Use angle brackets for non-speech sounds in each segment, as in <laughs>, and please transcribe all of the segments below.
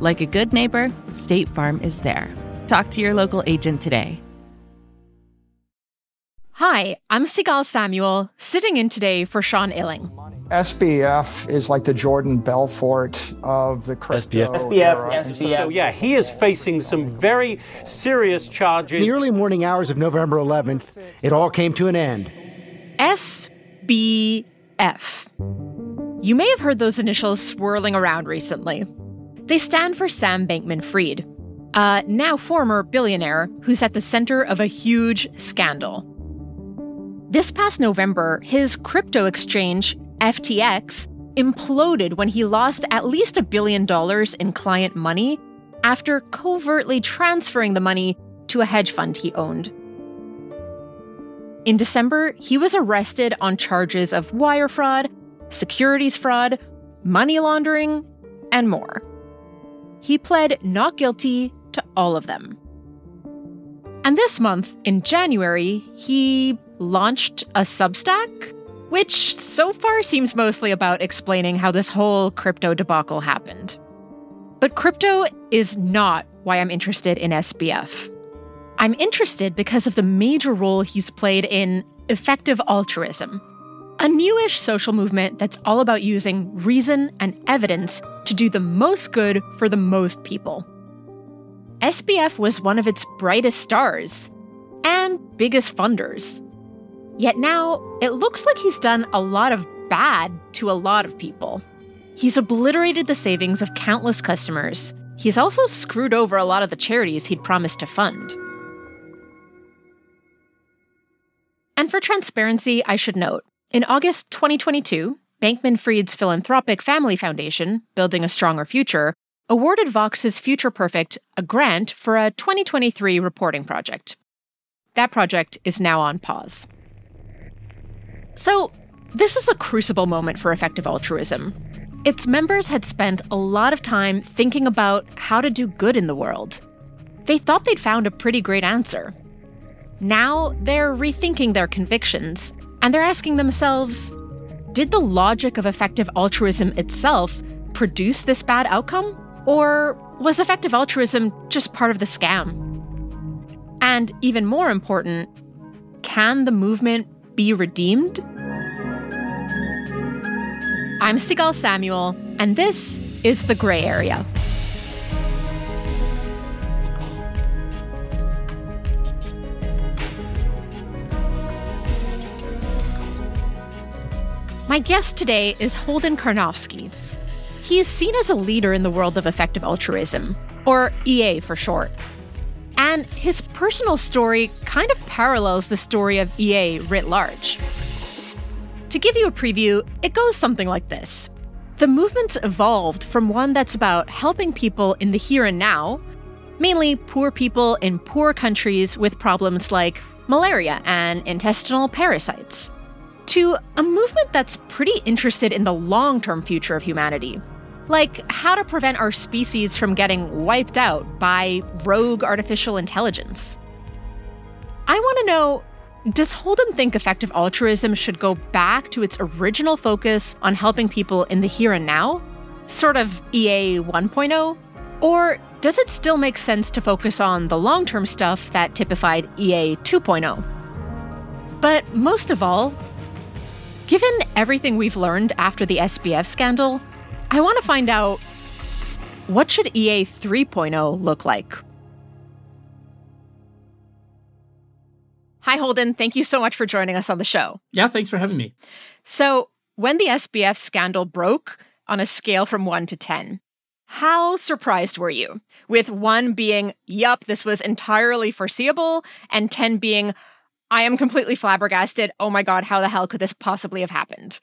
Like a good neighbor, State Farm is there. Talk to your local agent today. Hi, I'm Sigal Samuel, sitting in today for Sean Illing. SBF is like the Jordan Belfort of the crypto. SBF. SBF, SBF. So, yeah, he is facing some very serious charges. In the early morning hours of November 11th, it all came to an end. SBF. You may have heard those initials swirling around recently. They stand for Sam Bankman Fried, a now former billionaire who's at the center of a huge scandal. This past November, his crypto exchange, FTX, imploded when he lost at least a billion dollars in client money after covertly transferring the money to a hedge fund he owned. In December, he was arrested on charges of wire fraud, securities fraud, money laundering, and more. He pled not guilty to all of them. And this month, in January, he launched a Substack, which so far seems mostly about explaining how this whole crypto debacle happened. But crypto is not why I'm interested in SBF. I'm interested because of the major role he's played in effective altruism, a newish social movement that's all about using reason and evidence to do the most good for the most people. SBF was one of its brightest stars and biggest funders. Yet now, it looks like he's done a lot of bad to a lot of people. He's obliterated the savings of countless customers. He's also screwed over a lot of the charities he'd promised to fund. And for transparency, I should note in August 2022, Bankman Fried's philanthropic family foundation, Building a Stronger Future, awarded Vox's Future Perfect a grant for a 2023 reporting project. That project is now on pause. So, this is a crucible moment for effective altruism. Its members had spent a lot of time thinking about how to do good in the world. They thought they'd found a pretty great answer. Now they're rethinking their convictions, and they're asking themselves did the logic of effective altruism itself produce this bad outcome? Or was effective altruism just part of the scam? And even more important, can the movement be redeemed? I'm Sigal Samuel, and this is The Gray Area. My guest today is Holden Karnofsky. He is seen as a leader in the world of effective altruism, or EA for short. And his personal story kind of parallels the story of EA writ large. To give you a preview, it goes something like this The movement's evolved from one that's about helping people in the here and now, mainly poor people in poor countries with problems like malaria and intestinal parasites to a movement that's pretty interested in the long term future of humanity. Like how to prevent our species from getting wiped out by rogue artificial intelligence. I want to know does Holden think effective altruism should go back to its original focus on helping people in the here and now? Sort of EA 1.0? Or does it still make sense to focus on the long term stuff that typified EA 2.0? But most of all, given everything we've learned after the SBF scandal, I want to find out what should EA 3.0 look like? Hi, Holden. Thank you so much for joining us on the show. Yeah, thanks for having me. So, when the SBF scandal broke on a scale from 1 to 10, how surprised were you? With 1 being, yup, this was entirely foreseeable, and 10 being, I am completely flabbergasted. Oh my God, how the hell could this possibly have happened?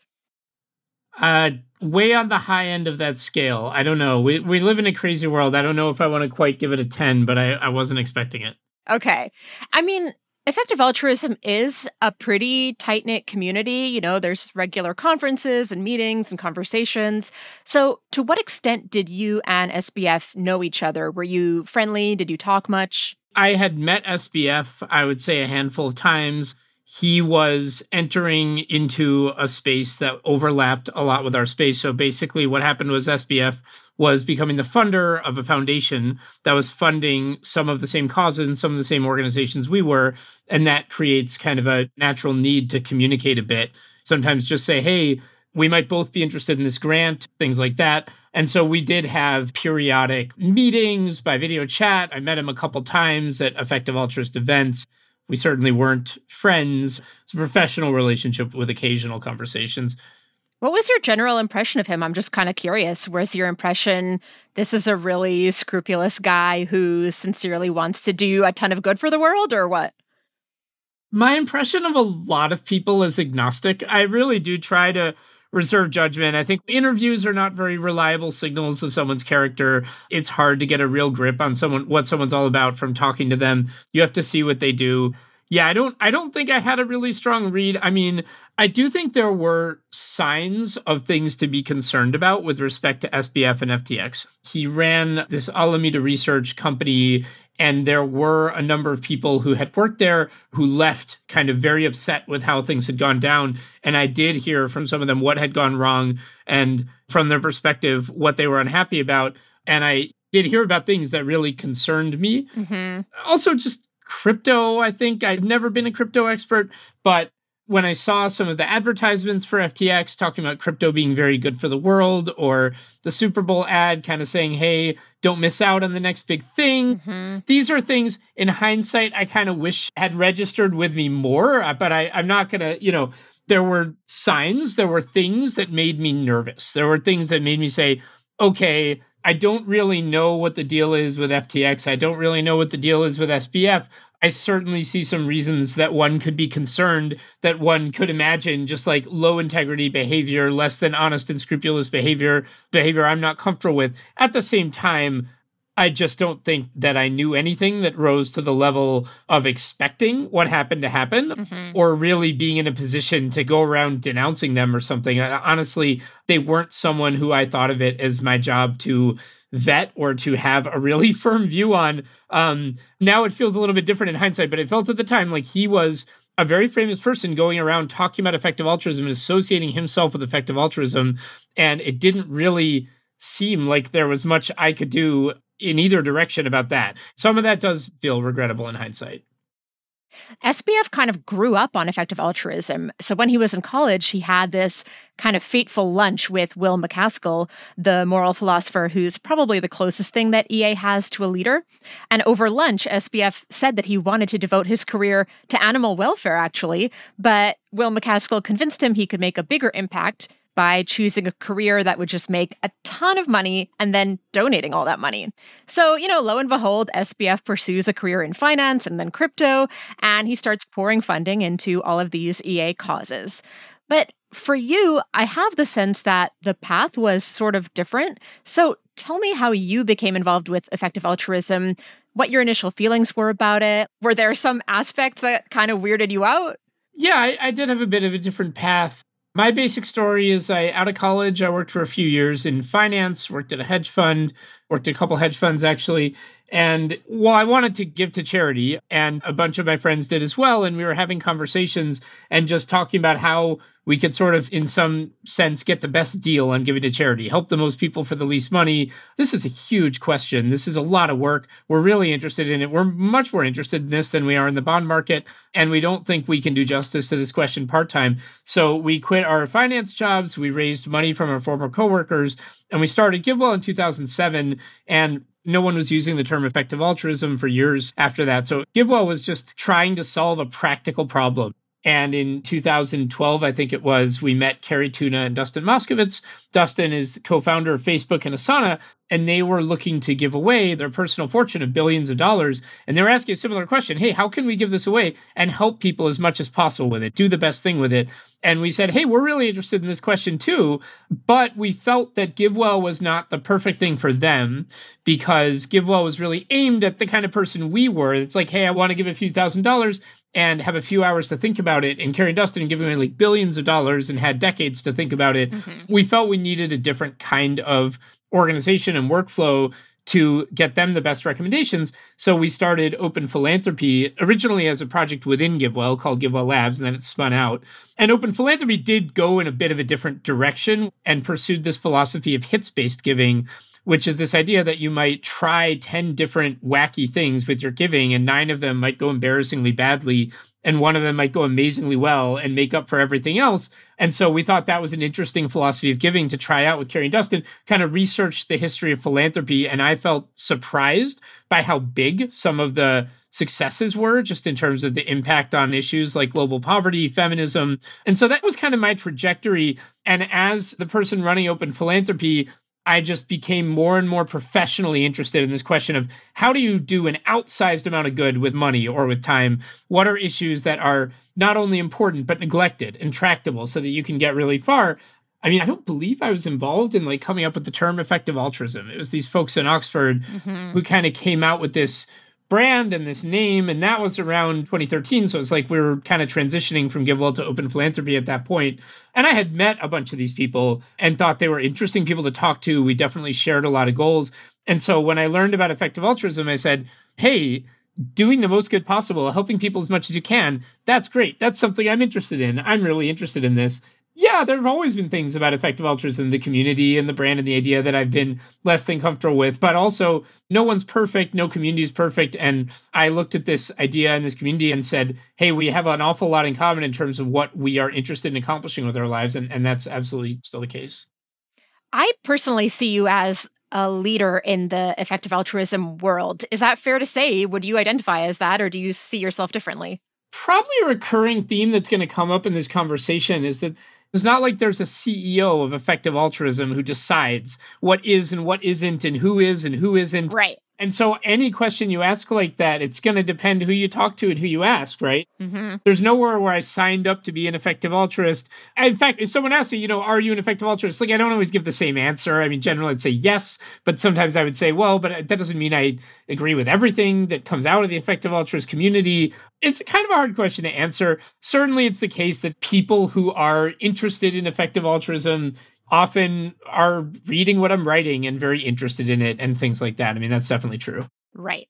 Uh, way on the high end of that scale. I don't know. We, we live in a crazy world. I don't know if I want to quite give it a 10, but I, I wasn't expecting it. Okay. I mean, Effective altruism is a pretty tight knit community. You know, there's regular conferences and meetings and conversations. So, to what extent did you and SBF know each other? Were you friendly? Did you talk much? I had met SBF, I would say, a handful of times. He was entering into a space that overlapped a lot with our space. So basically, what happened was SBF was becoming the funder of a foundation that was funding some of the same causes and some of the same organizations we were. And that creates kind of a natural need to communicate a bit. Sometimes just say, hey, we might both be interested in this grant, things like that. And so we did have periodic meetings by video chat. I met him a couple times at Effective Altruist events. We certainly weren't friends. It's a professional relationship with occasional conversations. What was your general impression of him? I'm just kind of curious. Was your impression this is a really scrupulous guy who sincerely wants to do a ton of good for the world, or what? My impression of a lot of people is agnostic. I really do try to reserve judgment. I think interviews are not very reliable signals of someone's character. It's hard to get a real grip on someone what someone's all about from talking to them. You have to see what they do yeah, I don't I don't think I had a really strong read. I mean, I do think there were signs of things to be concerned about with respect to SBF and FTX. He ran this Alameda research company and there were a number of people who had worked there who left kind of very upset with how things had gone down and I did hear from some of them what had gone wrong and from their perspective what they were unhappy about and I did hear about things that really concerned me. Mm-hmm. Also just crypto, I think. I've never been a crypto expert, but when I saw some of the advertisements for FTX talking about crypto being very good for the world, or the Super Bowl ad kind of saying, hey, don't miss out on the next big thing. Mm-hmm. These are things in hindsight I kind of wish had registered with me more, uh, but I, I'm not going to, you know, there were signs, there were things that made me nervous. There were things that made me say, okay, I don't really know what the deal is with FTX. I don't really know what the deal is with SBF. I certainly see some reasons that one could be concerned that one could imagine just like low integrity behavior, less than honest and scrupulous behavior, behavior I'm not comfortable with. At the same time, I just don't think that I knew anything that rose to the level of expecting what happened to happen mm-hmm. or really being in a position to go around denouncing them or something. I, honestly, they weren't someone who I thought of it as my job to vet or to have a really <laughs> firm view on. Um, now it feels a little bit different in hindsight, but it felt at the time like he was a very famous person going around talking about effective altruism and associating himself with effective altruism. And it didn't really seem like there was much I could do in either direction about that. Some of that does feel regrettable in hindsight. SBF kind of grew up on effective altruism. So when he was in college, he had this kind of fateful lunch with Will MacAskill, the moral philosopher who's probably the closest thing that EA has to a leader. And over lunch, SBF said that he wanted to devote his career to animal welfare, actually, but Will MacAskill convinced him he could make a bigger impact by choosing a career that would just make a ton of money and then donating all that money. So, you know, lo and behold, SBF pursues a career in finance and then crypto, and he starts pouring funding into all of these EA causes. But for you, I have the sense that the path was sort of different. So tell me how you became involved with effective altruism, what your initial feelings were about it. Were there some aspects that kind of weirded you out? Yeah, I, I did have a bit of a different path. My basic story is I out of college, I worked for a few years in finance, worked at a hedge fund, worked at a couple hedge funds actually. And well, I wanted to give to charity, and a bunch of my friends did as well. And we were having conversations and just talking about how we could sort of, in some sense, get the best deal on giving to charity, help the most people for the least money. This is a huge question. This is a lot of work. We're really interested in it. We're much more interested in this than we are in the bond market. And we don't think we can do justice to this question part time. So we quit our finance jobs. We raised money from our former coworkers and we started GiveWell in 2007. And no one was using the term effective altruism for years after that. So GiveWell was just trying to solve a practical problem. And in 2012, I think it was, we met Cari Tuna and Dustin Moskovitz. Dustin is co founder of Facebook and Asana, and they were looking to give away their personal fortune of billions of dollars. And they were asking a similar question Hey, how can we give this away and help people as much as possible with it? Do the best thing with it. And we said, Hey, we're really interested in this question too. But we felt that GiveWell was not the perfect thing for them because GiveWell was really aimed at the kind of person we were. It's like, Hey, I want to give a few thousand dollars and have a few hours to think about it. And Cari Dustin giving away like billions of dollars and had decades to think about it. Mm-hmm. We felt we needed a different kind of organization and workflow to get them the best recommendations. So we started Open Philanthropy originally as a project within GiveWell called GiveWell Labs, and then it spun out. And Open Philanthropy did go in a bit of a different direction and pursued this philosophy of hits based giving, which is this idea that you might try 10 different wacky things with your giving, and nine of them might go embarrassingly badly and one of them might go amazingly well and make up for everything else. And so we thought that was an interesting philosophy of giving to try out with Cari and Dustin, kind of researched the history of philanthropy. And I felt surprised by how big some of the successes were, just in terms of the impact on issues like global poverty, feminism. And so that was kind of my trajectory. And as the person running Open Philanthropy, I just became more and more professionally interested in this question of how do you do an outsized amount of good with money or with time? What are issues that are not only important but neglected and tractable so that you can get really far? I mean, I don't believe I was involved in like coming up with the term effective altruism. It was these folks in Oxford mm-hmm. who kind of came out with this brand and this name. And that was around 2013. So it's like we were kind of transitioning from GiveWell to Open Philanthropy at that point. And I had met a bunch of these people and thought they were interesting people to talk to. We definitely shared a lot of goals. And so when I learned about effective altruism, I said, hey, doing the most good possible, helping people as much as you can, that's great. That's something I'm interested in. I'm really interested in this yeah, there have always been things about effective altruism, the community and the brand and the idea that I've been less than comfortable with. But also, no one's perfect, no community is perfect. And I looked at this idea in this community and said, hey, we have an awful lot in common in terms of what we are interested in accomplishing with our lives. And, and that's absolutely still the case. I personally see you as a leader in the effective altruism world. Is that fair to say? Would you identify as that, or do you see yourself differently? Probably a recurring theme that's going to come up in this conversation is that it's not like there's a CEO of effective altruism who decides what is and what isn't and who is and who isn't. Right. And so any question you ask like that, it's going to depend who you talk to and who you ask, right? Mm-hmm. There's nowhere where I signed up to be an effective altruist. In fact, if someone asks me, you know, are you an effective altruist? Like, I don't always give the same answer. I mean, generally I'd say yes, but sometimes I would say, well, but that doesn't mean I agree with everything that comes out of the effective altruist community. It's kind of a hard question to answer. Certainly it's the case that people who are interested in effective altruism often are reading what I'm writing and very interested in it and things like that. I mean, that's definitely true. Right.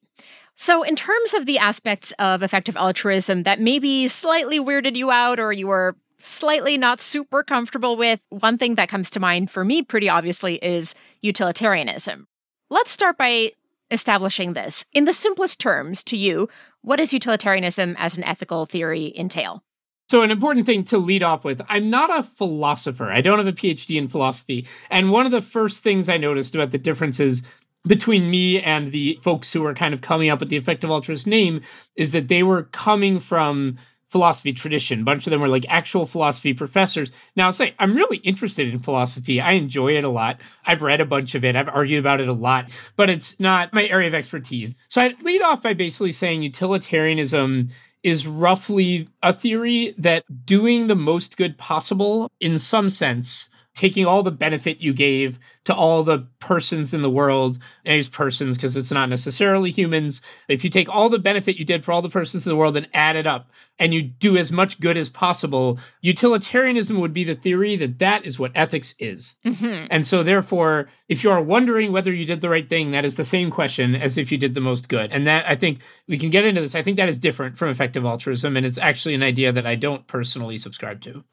So, in terms of the aspects of effective altruism that maybe slightly weirded you out or you were slightly not super comfortable with, one thing that comes to mind for me pretty obviously is utilitarianism. Let's start by establishing this. In the simplest terms to you, what does utilitarianism as an ethical theory entail? So, an important thing to lead off with I'm not a philosopher. I don't have a PhD in philosophy. And one of the first things I noticed about the differences between me and the folks who were kind of coming up with the effective altruist name is that they were coming from philosophy tradition. A bunch of them were like actual philosophy professors. Now, I'll say I'm really interested in philosophy. I enjoy it a lot. I've read a bunch of it. I've argued about it a lot, but it's not my area of expertise. So I'd lead off by basically saying utilitarianism is roughly a theory that doing the most good possible in some sense taking all the benefit you gave to all the persons in the world, and use persons because it's not necessarily humans. If you take all the benefit you did for all the persons in the world and add it up, and you do as much good as possible, utilitarianism would be the theory that that is what ethics is. Mm-hmm. And so, therefore, if you are wondering whether you did the right thing, that is the same question as if you did the most good. And that I think we can get into this. I think that is different from effective altruism, and it's actually an idea that I don't personally subscribe to.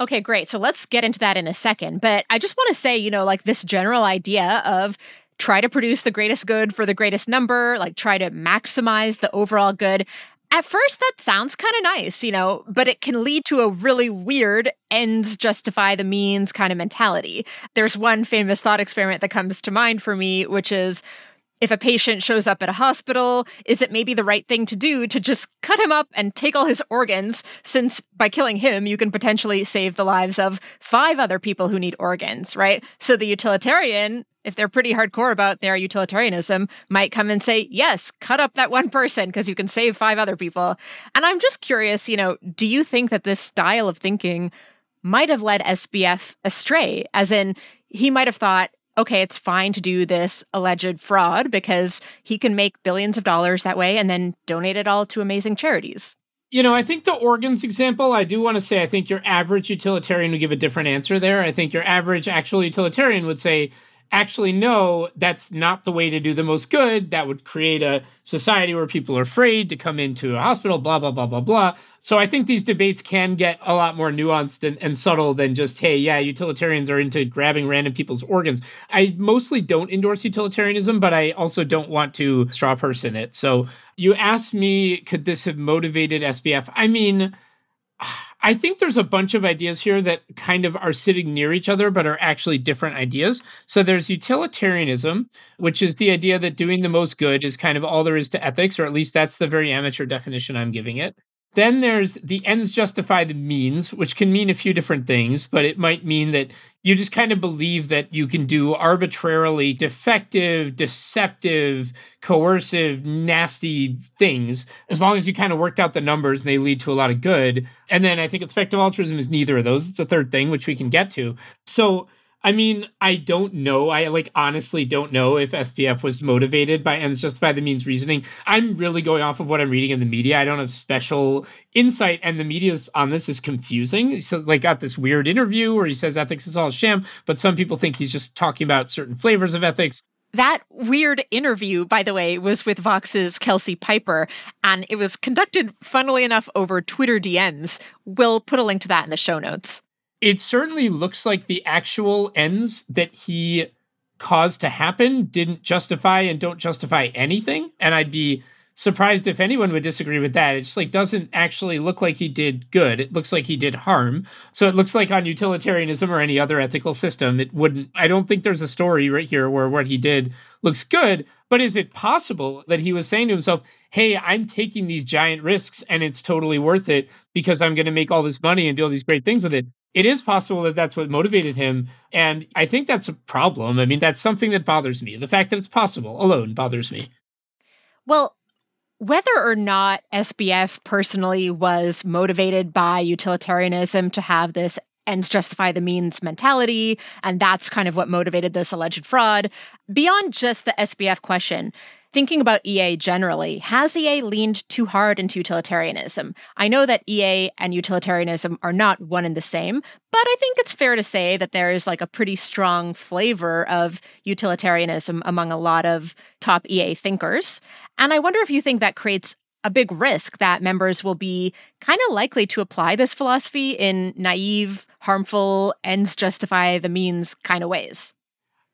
Okay, great. So let's get into that in a second. But I just want to say, you know, like this general idea of try to produce the greatest good for the greatest number, like try to maximize the overall good. At first, that sounds kind of nice, you know, but it can lead to a really weird ends justify the means kind of mentality. There's one famous thought experiment that comes to mind for me, which is if a patient shows up at a hospital, is it maybe the right thing to do to just cut him up and take all his organs, since by killing him, you can potentially save the lives of five other people who need organs, right? So the utilitarian, if they're pretty hardcore about their utilitarianism, might come and say, yes, cut up that one person because you can save five other people. And I'm just curious, you know, do you think that this style of thinking might have led SBF astray? As in, he might have thought, okay, it's fine to do this alleged fraud because he can make billions of dollars that way and then donate it all to amazing charities. You know, I think the organs example, I do want to say, I think your average utilitarian would give a different answer there. I think your average actual utilitarian would say, actually no that's not the way to do the most good that would create a society where people are afraid to come into a hospital blah blah blah blah blah. So i think these debates can get a lot more nuanced and, and subtle than just hey yeah utilitarians are into grabbing random people's organs. I mostly don't endorse utilitarianism but i also don't want to straw person it. So you asked me could this have motivated sbf i mean I think there's a bunch of ideas here that kind of are sitting near each other, but are actually different ideas. So there's utilitarianism, which is the idea that doing the most good is kind of all there is to ethics, or at least that's the very amateur definition I'm giving it. Then there's the ends justify the means, which can mean a few different things, but it might mean that you just kind of believe that you can do arbitrarily defective, deceptive, coercive, nasty things as long as you kind of worked out the numbers and they lead to a lot of good. And then I think effective altruism is neither of those. It's a third thing, which we can get to. So I mean, I don't know. I like honestly don't know if SBF was motivated by ends justify the means reasoning. I'm really going off of what I'm reading in the media. I don't have special insight, and the media's on this is confusing. So, like, got this weird interview where he says ethics is all sham, but some people think he's just talking about certain flavors of ethics. That weird interview, by the way, was with Vox's Kelsey Piper, and it was conducted, funnily enough, over Twitter DMs. We'll put a link to that in the show notes it certainly looks like the actual ends that he caused to happen didn't justify and don't justify anything. And I'd be surprised if anyone would disagree with that. It just like doesn't actually look like he did good. It looks like he did harm. So it looks like on utilitarianism or any other ethical system, it wouldn't. I don't think there's a story right here where what he did looks good. But is it possible that he was saying to himself, hey, I'm taking these giant risks and it's totally worth it because I'm going to make all this money and do all these great things with it? It is possible that that's what motivated him. And I think that's a problem. I mean, that's something that bothers me. The fact that it's possible alone bothers me. Well, whether or not SBF personally was motivated by utilitarianism to have this ends justify the means mentality, and that's kind of what motivated this alleged fraud, beyond just the SBF question, Thinking about EA generally, has EA leaned too hard into utilitarianism? I know that EA and utilitarianism are not one and the same, but I think it's fair to say that there is like a pretty strong flavor of utilitarianism among a lot of top EA thinkers. And I wonder if you think that creates a big risk that members will be kind of likely to apply this philosophy in naive, harmful, ends justify the means kind of ways.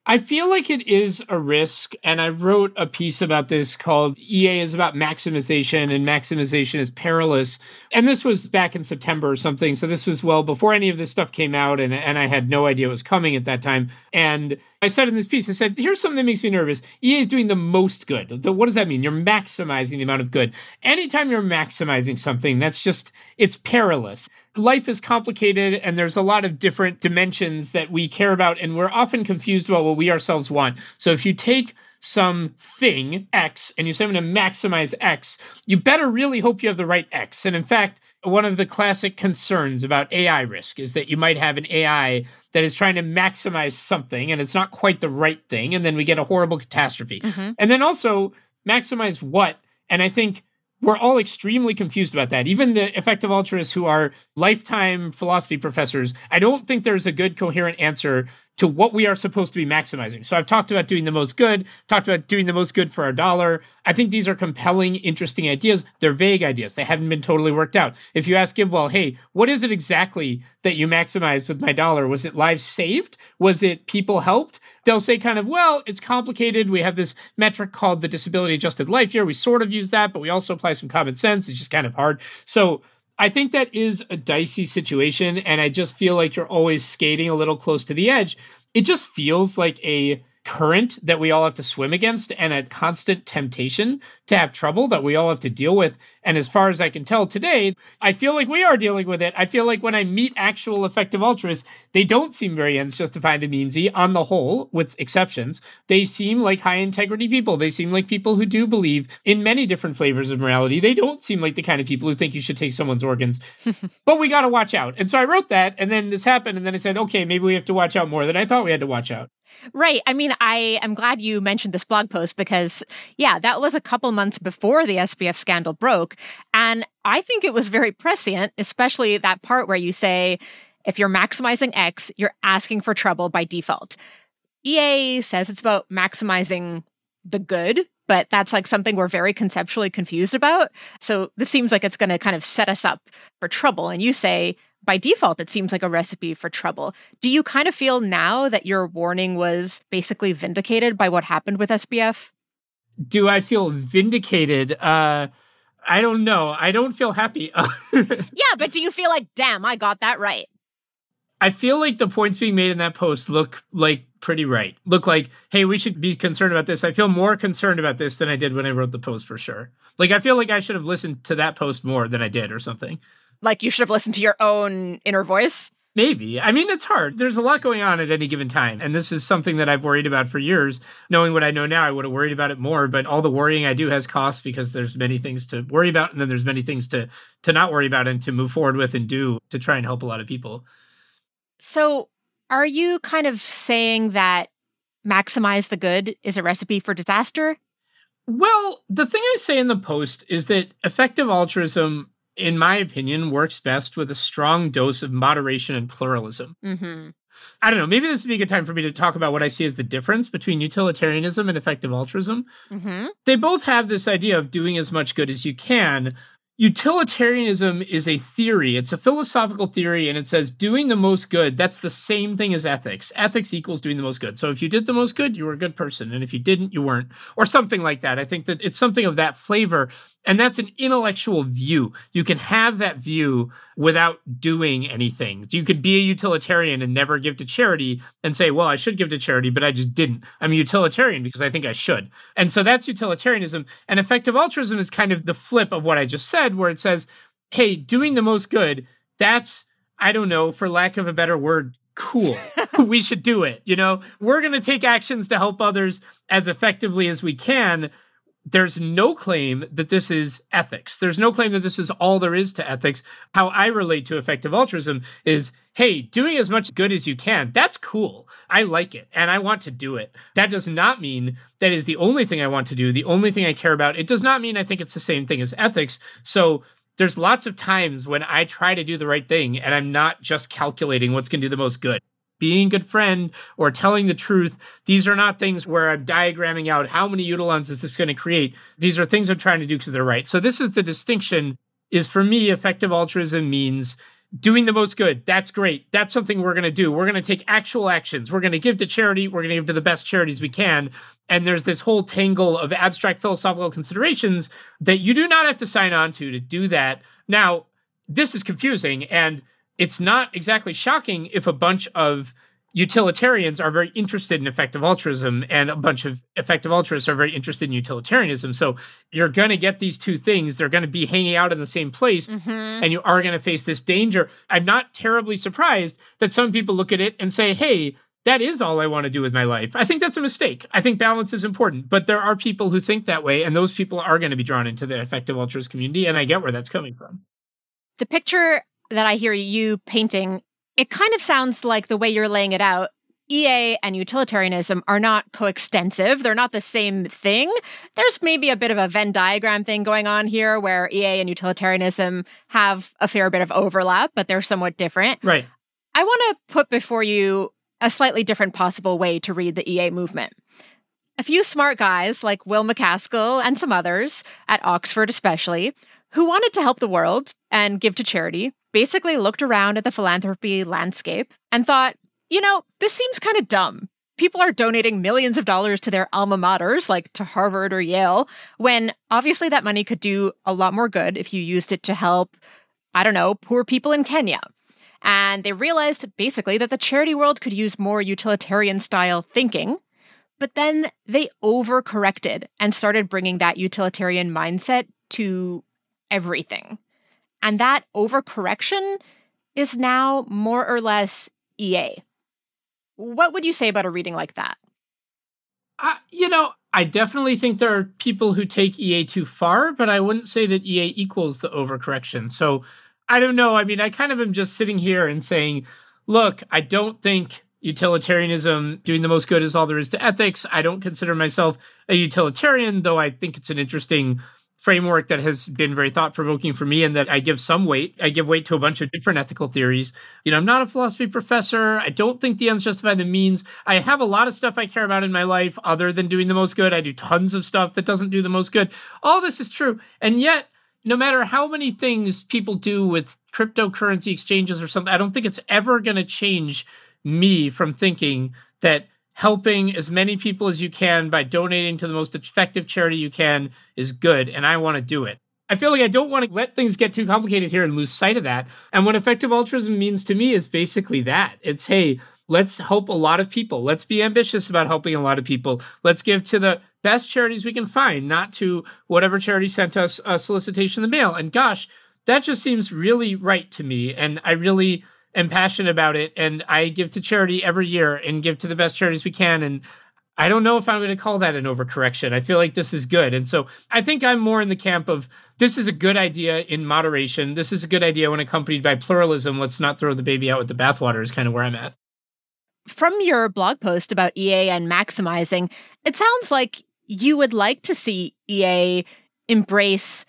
I feel like it is a risk. And I wrote a piece about this called EA is about maximization and maximization is perilous. And this was back in September or something. So this was well before any of this stuff came out. And, and I had no idea it was coming at that time. And I said in this piece, I said, here's something that makes me nervous. EA is doing the most good. The, what does that mean? You're maximizing the amount of good. Anytime you're maximizing something, that's just, it's perilous. Life is complicated and there's a lot of different dimensions that we care about, and we're often confused about what we ourselves want. So if you take some thing, X, and you say, I'm going to maximize X, you better really hope you have the right X. And in fact, one of the classic concerns about AI risk is that you might have an AI that is trying to maximize something and it's not quite the right thing. And then we get a horrible catastrophe. Mm-hmm. And then also, maximize what? And I think we're all extremely confused about that. Even the effective altruists who are lifetime philosophy professors, I don't think there's a good coherent answer to what we are supposed to be maximizing. So I've talked about doing the most good, talked about doing the most good for our dollar. I think these are compelling, interesting ideas. They're vague ideas. They haven't been totally worked out. If you ask GiveWell, hey, what is it exactly that you maximized with my dollar? Was it lives saved? Was it people helped? They'll say kind of, well, it's complicated. We have this metric called the disability adjusted life year. We sort of use that, but we also apply some common sense. It's just kind of hard. So I think that is a dicey situation. And I just feel like you're always skating a little close to the edge. It just feels like a current that we all have to swim against and a constant temptation to have trouble that we all have to deal with. And as far as I can tell today, I feel like we are dealing with it. I feel like when I meet actual effective altruists, they don't seem very ends justify the meansy on the whole, with exceptions. They seem like high integrity people. They seem like people who do believe in many different flavors of morality. They don't seem like the kind of people who think you should take someone's organs. <laughs> but we got to watch out. And so I wrote that, and then this happened, and then I said, okay, maybe we have to watch out more than I thought we had to watch out. Right. I mean, I am glad you mentioned this blog post because, yeah, that was a couple months before the SBF scandal broke. And I think it was very prescient, especially that part where you say, if you're maximizing X, you're asking for trouble by default. EA says it's about maximizing the good, but that's like something we're very conceptually confused about. So this seems like it's going to kind of set us up for trouble. And you say, by default, it seems like a recipe for trouble. Do you kind of feel now that your warning was basically vindicated by what happened with SBF? Do I feel vindicated? Uh, I don't know. I don't feel happy. <laughs> yeah, but do you feel like, damn, I got that right? I feel like the points being made in that post look like pretty right. Look like, hey, we should be concerned about this. I feel more concerned about this than I did when I wrote the post for sure. Like, I feel like I should have listened to that post more than I did or something. Like you should have listened to your own inner voice? Maybe. I mean, it's hard. There's a lot going on at any given time. And this is something that I've worried about for years. Knowing what I know now, I would have worried about it more. But all the worrying I do has costs because there's many things to worry about. And then there's many things to, to not worry about and to move forward with and do to try and help a lot of people. So are you kind of saying that maximize the good is a recipe for disaster? Well, the thing I say in the post is that effective altruism in my opinion, works best with a strong dose of moderation and pluralism. Mm-hmm. I don't know. Maybe this would be a good time for me to talk about what I see as the difference between utilitarianism and effective altruism. Mm-hmm. They both have this idea of doing as much good as you can, utilitarianism is a theory. It's a philosophical theory, and it says doing the most good, that's the same thing as ethics. Ethics equals doing the most good. So if you did the most good, you were a good person. And if you didn't, you weren't. Or something like that. I think that it's something of that flavor. And that's an intellectual view. You can have that view without doing anything. You could be a utilitarian and never give to charity and say, well, I should give to charity, but I just didn't. I'm a utilitarian because I think I should. And so that's utilitarianism. And effective altruism is kind of the flip of what I just said, where it says, hey, doing the most good, that's, I don't know, for lack of a better word, cool. <laughs> we should do it. You know, we're going to take actions to help others as effectively as we can there's no claim that this is ethics. There's no claim that this is all there is to ethics. How I relate to effective altruism is hey, doing as much good as you can, that's cool. I like it and I want to do it. That does not mean that is the only thing I want to do, the only thing I care about. It does not mean I think it's the same thing as ethics. So there's lots of times when I try to do the right thing and I'm not just calculating what's going to do the most good being a good friend or telling the truth. These are not things where I'm diagramming out how many utilons is this going to create. These are things I'm trying to do because they're right. So this is the distinction is for me, effective altruism means doing the most good. That's great. That's something we're going to do. We're going to take actual actions. We're going to give to charity. We're going to give to the best charities we can. And there's this whole tangle of abstract philosophical considerations that you do not have to sign on to to do that. Now, this is confusing and it's not exactly shocking if a bunch of utilitarians are very interested in effective altruism and a bunch of effective altruists are very interested in utilitarianism. So you're going to get these two things. They're going to be hanging out in the same place mm-hmm. and you are going to face this danger. I'm not terribly surprised that some people look at it and say, hey, that is all I want to do with my life. I think that's a mistake. I think balance is important, but there are people who think that way, and those people are going to be drawn into the effective altruist community, and I get where that's coming from. The picture that I hear you painting, it kind of sounds like the way you're laying it out. EA and utilitarianism are not coextensive. They're not the same thing. There's maybe a bit of a Venn diagram thing going on here where EA and utilitarianism have a fair bit of overlap, but they're somewhat different. Right. I want to put before you a slightly different possible way to read the EA movement. A few smart guys like Will MacAskill and some others, at Oxford especially, who wanted to help the world and give to charity, basically looked around at the philanthropy landscape and thought, you know, this seems kind of dumb. People are donating millions of dollars to their alma maters, like to Harvard or Yale, when obviously that money could do a lot more good if you used it to help, I don't know, poor people in Kenya and they realized basically that the charity world could use more utilitarian style thinking. But then they overcorrected and started bringing that utilitarian mindset to everything. And that overcorrection is now more or less EA. What would you say about a reading like that? You know, I definitely think there are people who take EA too far, but I wouldn't say that EA equals the overcorrection. So I don't know. I mean, I kind of am just sitting here and saying, look, I don't think utilitarianism doing the most good is all there is to ethics. I don't consider myself a utilitarian, though I think it's an interesting framework that has been very thought provoking for me and that I give some weight. I give weight to a bunch of different ethical theories. You know, I'm not a philosophy professor. I don't think the ends justify the means. I have a lot of stuff I care about in my life other than doing the most good. I do tons of stuff that doesn't do the most good. All this is true. And yet, no matter how many things people do with cryptocurrency exchanges or something, I don't think it's ever going to change me from thinking that helping as many people as you can by donating to the most effective charity you can is good. And I want to do it. I feel like I don't want to let things get too complicated here and lose sight of that. And what effective altruism means to me is basically that it's, hey, let's help a lot of people. Let's be ambitious about helping a lot of people. Let's give to the best charities we can find, not to whatever charity sent us a solicitation in the mail. And gosh, that just seems really right to me. And I really am passionate about it. And I give to charity every year and give to the best charities we can. And I don't know if I'm going to call that an overcorrection. I feel like this is good. And so I think I'm more in the camp of this is a good idea in moderation. This is a good idea when accompanied by pluralism. Let's not throw the baby out with the bathwater, is kind of where I'm at. From your blog post about EA and maximizing, it sounds like you would like to see EA embrace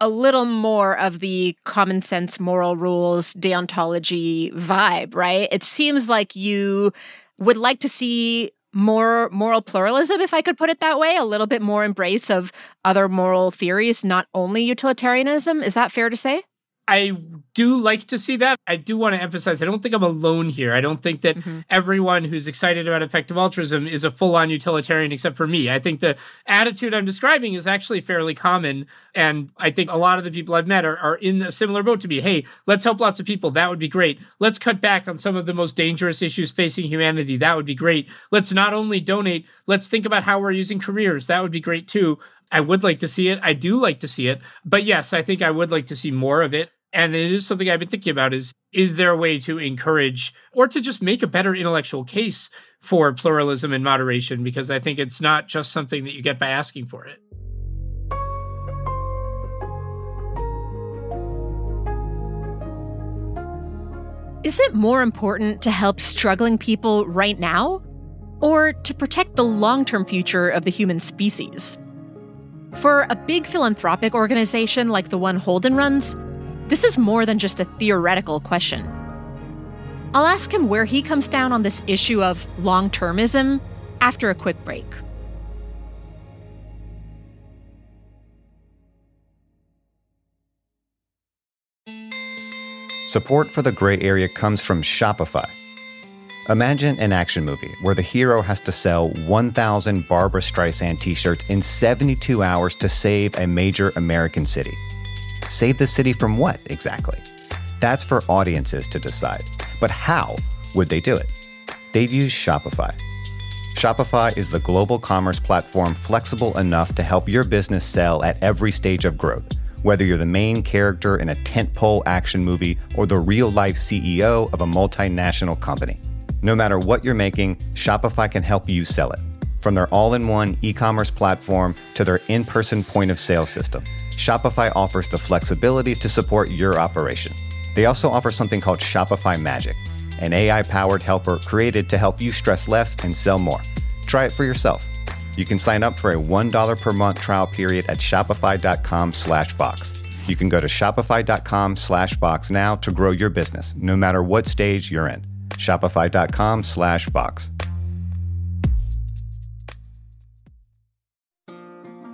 a little more of the common sense moral rules deontology vibe, right? It seems like you would like to see more moral pluralism, if I could put it that way, a little bit more embrace of other moral theories, not only utilitarianism. Is that fair to say? I do like to see that. I do want to emphasize I don't think I'm alone here. I don't think that mm-hmm. everyone who's excited about effective altruism is a full on utilitarian except for me. I think the attitude I'm describing is actually fairly common. And I think a lot of the people I've met are, are in a similar boat to me. Hey, let's help lots of people. That would be great. Let's cut back on some of the most dangerous issues facing humanity. That would be great. Let's not only donate, let's think about how we're using careers. That would be great too. I would like to see it. I do like to see it. But yes, I think I would like to see more of it and it is something I've been thinking about is is there a way to encourage or to just make a better intellectual case for pluralism and moderation because I think it's not just something that you get by asking for it. Is it more important to help struggling people right now or to protect the long-term future of the human species? For a big philanthropic organization like the one Holden runs, this is more than just a theoretical question. I'll ask him where he comes down on this issue of long termism after a quick break. Support for the gray area comes from Shopify. Imagine an action movie where the hero has to sell 1,000 Barbra Streisand t shirts in 72 hours to save a major American city. Save the city from what exactly? That's for audiences to decide. But how would they do it? They'd use Shopify. Shopify is the global commerce platform flexible enough to help your business sell at every stage of growth. Whether you're the main character in a tentpole action movie or the real life CEO of a multinational company, No matter what you're making, Shopify can help you sell it. From their all in one e commerce platform to their in person point of sale system, Shopify offers the flexibility to support your operation. They also offer something called Shopify Magic, an AI powered helper created to help you stress less and sell more. Try it for yourself. You can sign up for a $1 per month trial period at shopify.com slash Vox. You can go to shopify.com slash Vox now to grow your business, no matter what stage you're in. Shopify.com slash Vox.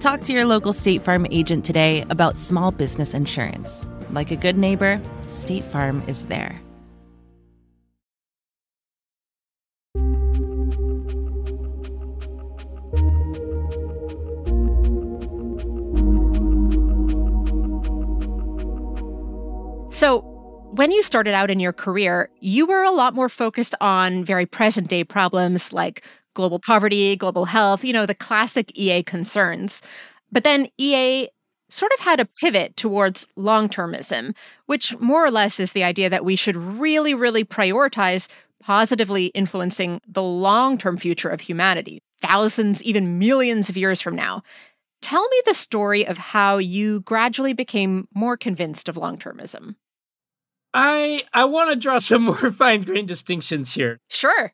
Talk to your local State Farm agent today about small business insurance. Like a good neighbor, State Farm is there. So, when you started out in your career, you were a lot more focused on very present day problems like global poverty, global health, you know, the classic EA concerns. But then EA sort of had a pivot towards long termism, which more or less is the idea that we should really, really prioritize positively influencing the long term future of humanity, thousands, even millions of years from now. Tell me the story of how you gradually became more convinced of long termism. I I want to draw some more <laughs> fine grained distinctions here. Sure.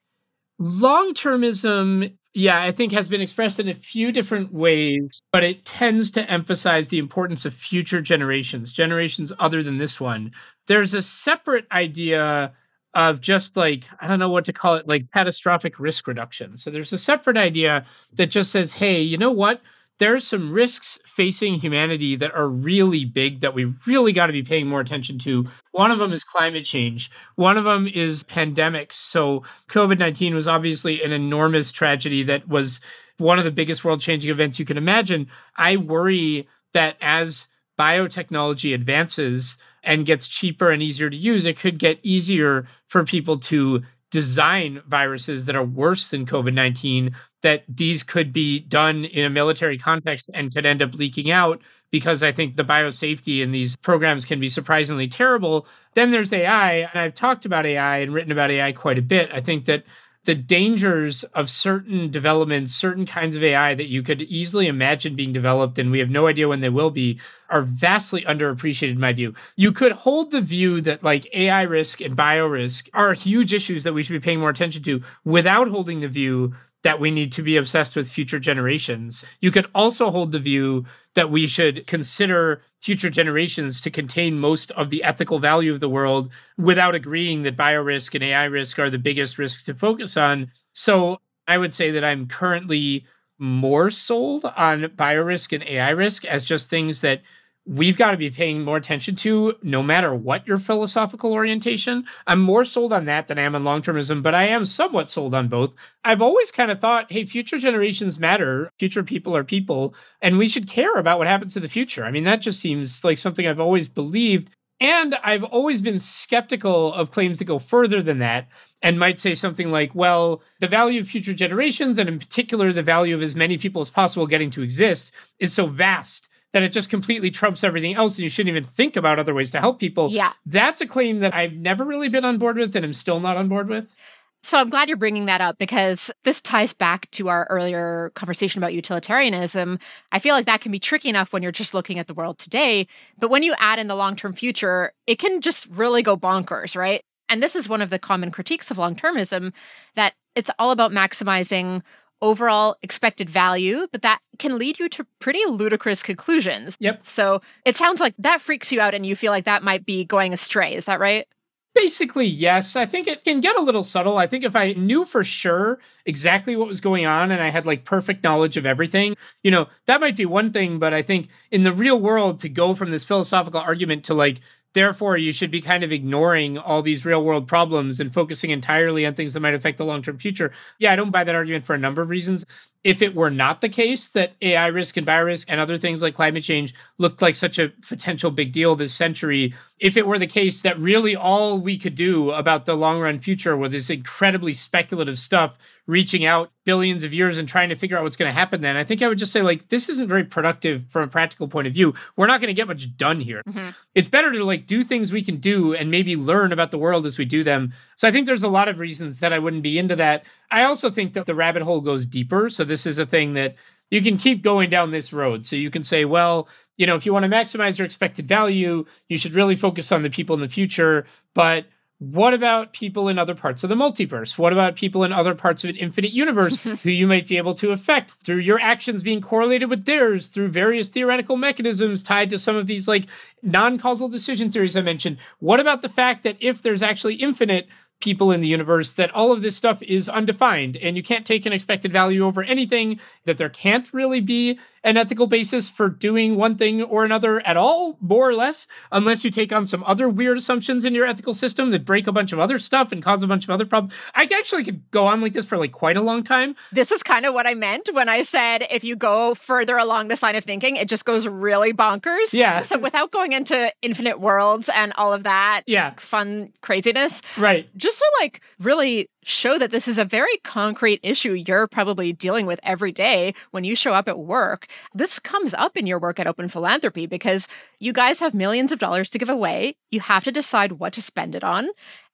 Long termism, yeah, I think has been expressed in a few different ways, but it tends to emphasize the importance of future generations, generations other than this one. There's a separate idea of just like, I don't know what to call it, like catastrophic risk reduction. So there's a separate idea that just says, hey, you know what? There's some risks facing humanity that are really big that we really got to be paying more attention to. One of them is climate change. One of them is pandemics. So COVID 19 was obviously an enormous tragedy that was one of the biggest world changing events you can imagine. I worry that as biotechnology advances and gets cheaper and easier to use, it could get easier for people to design viruses that are worse than COVID 19, that these could be done in a military context and could end up leaking out because I think the biosafety in these programs can be surprisingly terrible. Then there's AI, and I've talked about AI and written about AI quite a bit. I think that the dangers of certain developments, certain kinds of AI that you could easily imagine being developed, and we have no idea when they will be, are vastly underappreciated in my view. You could hold the view that like AI risk and bio risk are huge issues that we should be paying more attention to without holding the view that we need to be obsessed with future generations. You could also hold the view that we should consider future generations to contain most of the ethical value of the world without agreeing that biorisk and AI risk are the biggest risks to focus on. So I would say that I'm currently more sold on biorisk and AI risk as just things that we've got to be paying more attention to no matter what your philosophical orientation. I'm more sold on that than I am on long termism, but I am somewhat sold on both. I've always kind of thought, hey, future generations matter. Future people are people, and we should care about what happens to the future. I mean, that just seems like something I've always believed. And I've always been skeptical of claims that go further than that and might say something like, well, the value of future generations, and in particular, the value of as many people as possible getting to exist, is so vast that it just completely trumps everything else and you shouldn't even think about other ways to help people. Yeah. That's a claim that I've never really been on board with and I'm still not on board with. So I'm glad you're bringing that up because this ties back to our earlier conversation about utilitarianism. I feel like that can be tricky enough when you're just looking at the world today, but when you add in the long-term future, it can just really go bonkers, right? And this is one of the common critiques of long-termism that it's all about maximizing overall expected value, but that can lead you to pretty ludicrous conclusions. Yep. So it sounds like that freaks you out and you feel like that might be going astray. Is that right? Basically, yes. I think it can get a little subtle. I think if I knew for sure exactly what was going on and I had like perfect knowledge of everything, you know, that might be one thing. But I think in the real world, to go from this philosophical argument to like Therefore, you should be kind of ignoring all these real world problems and focusing entirely on things that might affect the long term future. Yeah, I don't buy that argument for a number of reasons. if it were not the case that AI risk and biorisk and other things like climate change looked like such a potential big deal this century, if it were the case that really all we could do about the long run future was this incredibly speculative stuff reaching out billions of years and trying to figure out what's going to happen then, I think I would just say, like, this isn't very productive from a practical point of view. We're not going to get much done here. Mm-hmm. It's better to like do things we can do and maybe learn about the world as we do them. So I think there's a lot of reasons that I wouldn't be into that. I also think that the rabbit hole goes deeper. So this is a thing that you can keep going down this road. So you can say, well, you know, if you want to maximize your expected value, you should really focus on the people in the future. But what about people in other parts of the multiverse? What about people in other parts of an infinite universe <laughs> who you might be able to affect through your actions being correlated with theirs through various theoretical mechanisms tied to some of these like non causal decision theories I mentioned? What about the fact that if there's actually infinite, people in the universe that all of this stuff is undefined and you can't take an expected value over anything, that there can't really be an ethical basis for doing one thing or another at all, more or less, unless you take on some other weird assumptions in your ethical system that break a bunch of other stuff and cause a bunch of other problems. I actually could go on like this for like quite a long time. This is kind of what I meant when I said if you go further along this line of thinking, it just goes really bonkers. Yeah. So without going into infinite worlds and all of that yeah. fun craziness. Right. Just to like really show that this is a very concrete issue you're probably dealing with every day when you show up at work. This comes up in your work at Open Philanthropy because you guys have millions of dollars to give away. You have to decide what to spend it on.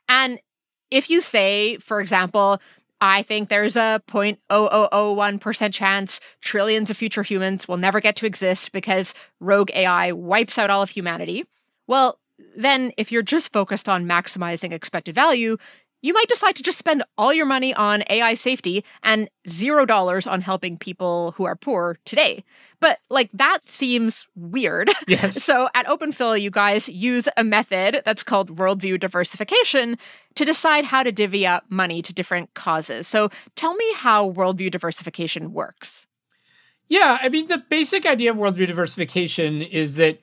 And if you say, for example, I think there's a 0.0001% chance trillions of future humans will never get to exist because rogue AI wipes out all of humanity. Well, then if you're just focused on maximizing expected value, you might decide to just spend all your money on AI safety and zero dollars on helping people who are poor today. But like that seems weird. <laughs> Yes. so at OpenPhil, you guys use a method that's called worldview diversification to decide how to divvy up money to different causes. So tell me how worldview diversification works. Yeah, I mean, the basic idea of worldview diversification is that